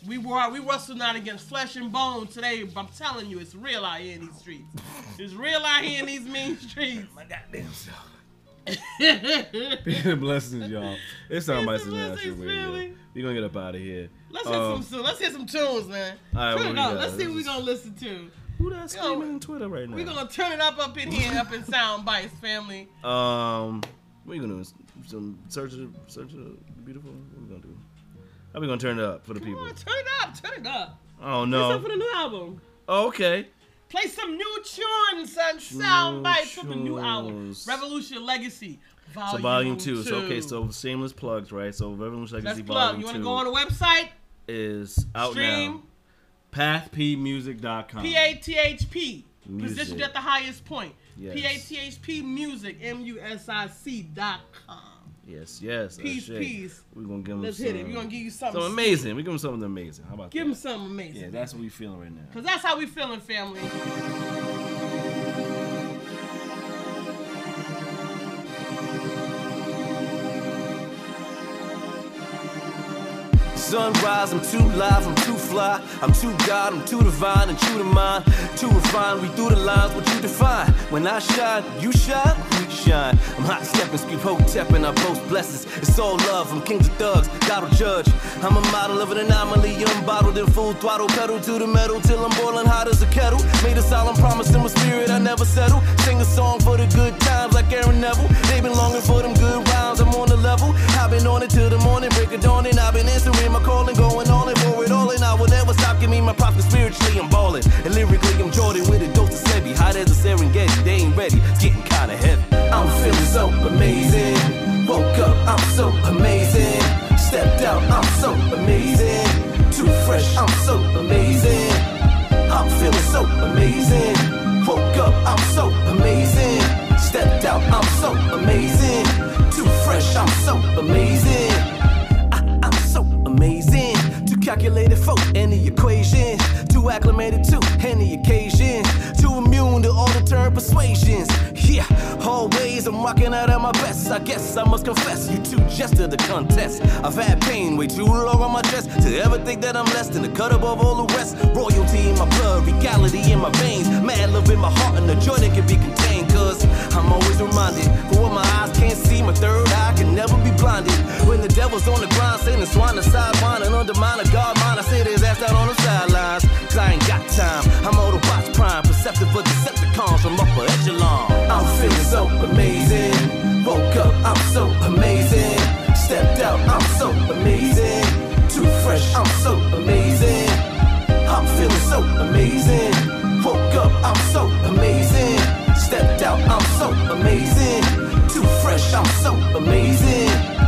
We war, we wrestle not against flesh and bone today, but I'm telling you, it's real out here in these streets. It's real out here in these mean streets. My goddamn self. Let's blessings, y'all. It's time by Peace and International blessings, Radio. family. We gonna get up out of here. hit Um, some let's hit some tunes, man. All right, turn it up. Let's see what we This is- gonna listen to. Who that Yo, screaming on Twitter right now? We're gonna turn it up up in here, up in sound bites, family. Um, what are you gonna do? Some search of search of the beautiful. What we gonna do? How we gonna turn it up for the Come people? on, turn it up, turn it up. Oh no. for the new album. Oh, okay. Play some new tunes and sound bites from the new album. Revolution Legacy. Volume So volume two. So okay. So shameless plugs, right? So Revolution Legacy let's plug. Volume You want two to go on the website? is out Stream now. Pathpmusic.com. P A T H P. Positioned at the highest point. Yes. P A T H P Music. M U S I C dot com. Yes, yes. Peace, shit. peace. We're gonna give them Let's some, hit it. We're gonna give you something. some amazing. We give them something amazing. How about Give that? them something amazing. Yeah, that's what we feeling right now. Cause that's how we feeling, family. Sunrise, I'm too live, I'm too fly. I'm too God, I'm too divine and true to mine. Too refined, we through the lines, what you define. When I shine, you shine, we shine. I'm hot stepping, scream hotep, and I post blessings. It's all love, I'm kings of thugs, God will judge. I'm a model of an anomaly, unbottled in full throttle, pedal to the metal till I'm boiling hot as a kettle. Made a solemn promise in my spirit, I never settle. Sing a song for the good times like Aaron Neville. They been longing for them good rounds, I'm on the level. I've been on it till the morning, break of dawn, and I've been answering my calling, going for it all, and I will never stop. Me my profit spiritually, I'm balling. And lyrically, I'm Jordan with a dose of Sebi. Hot as a Serengeti, they ain't ready, it's getting kinda heavy. I'm feeling so amazing. Woke up, I'm so amazing. Stepped out, I'm so amazing. Too fresh, I'm so amazing. I'm feeling so amazing. Woke up, I'm so amazing. Stepped out, I'm so amazing. Too fresh, I'm so amazing. Calculated for any equation. Too acclimated to any occasion. Too immune to all the term persuasions. Yeah, always I'm rocking out at my best. I guess I must confess, you too just to the contest. I've had pain way too long on my chest to ever think that I'm less than a cut above all the rest. Royalty in my blood, regality in my veins. Mad love in my heart and the joy that can be contained. Cause I'm always reminded, for what my eyes can't see, my third eye can never be blinded. When the devil's on the grind, sending swine to sideline and undermine God mind, I sit his ass out on the sidelines. Cause I ain't got time. I'm Autobots prime, perceptive for Decepticons from upper echelon. I'm feeling so amazing. Woke up, I'm so amazing. Stepped out, I'm so amazing. Too fresh, I'm so amazing. I'm feeling so amazing. Woke up, I'm so amazing stepped out, I'm so amazing. Too fresh, I'm so amazing.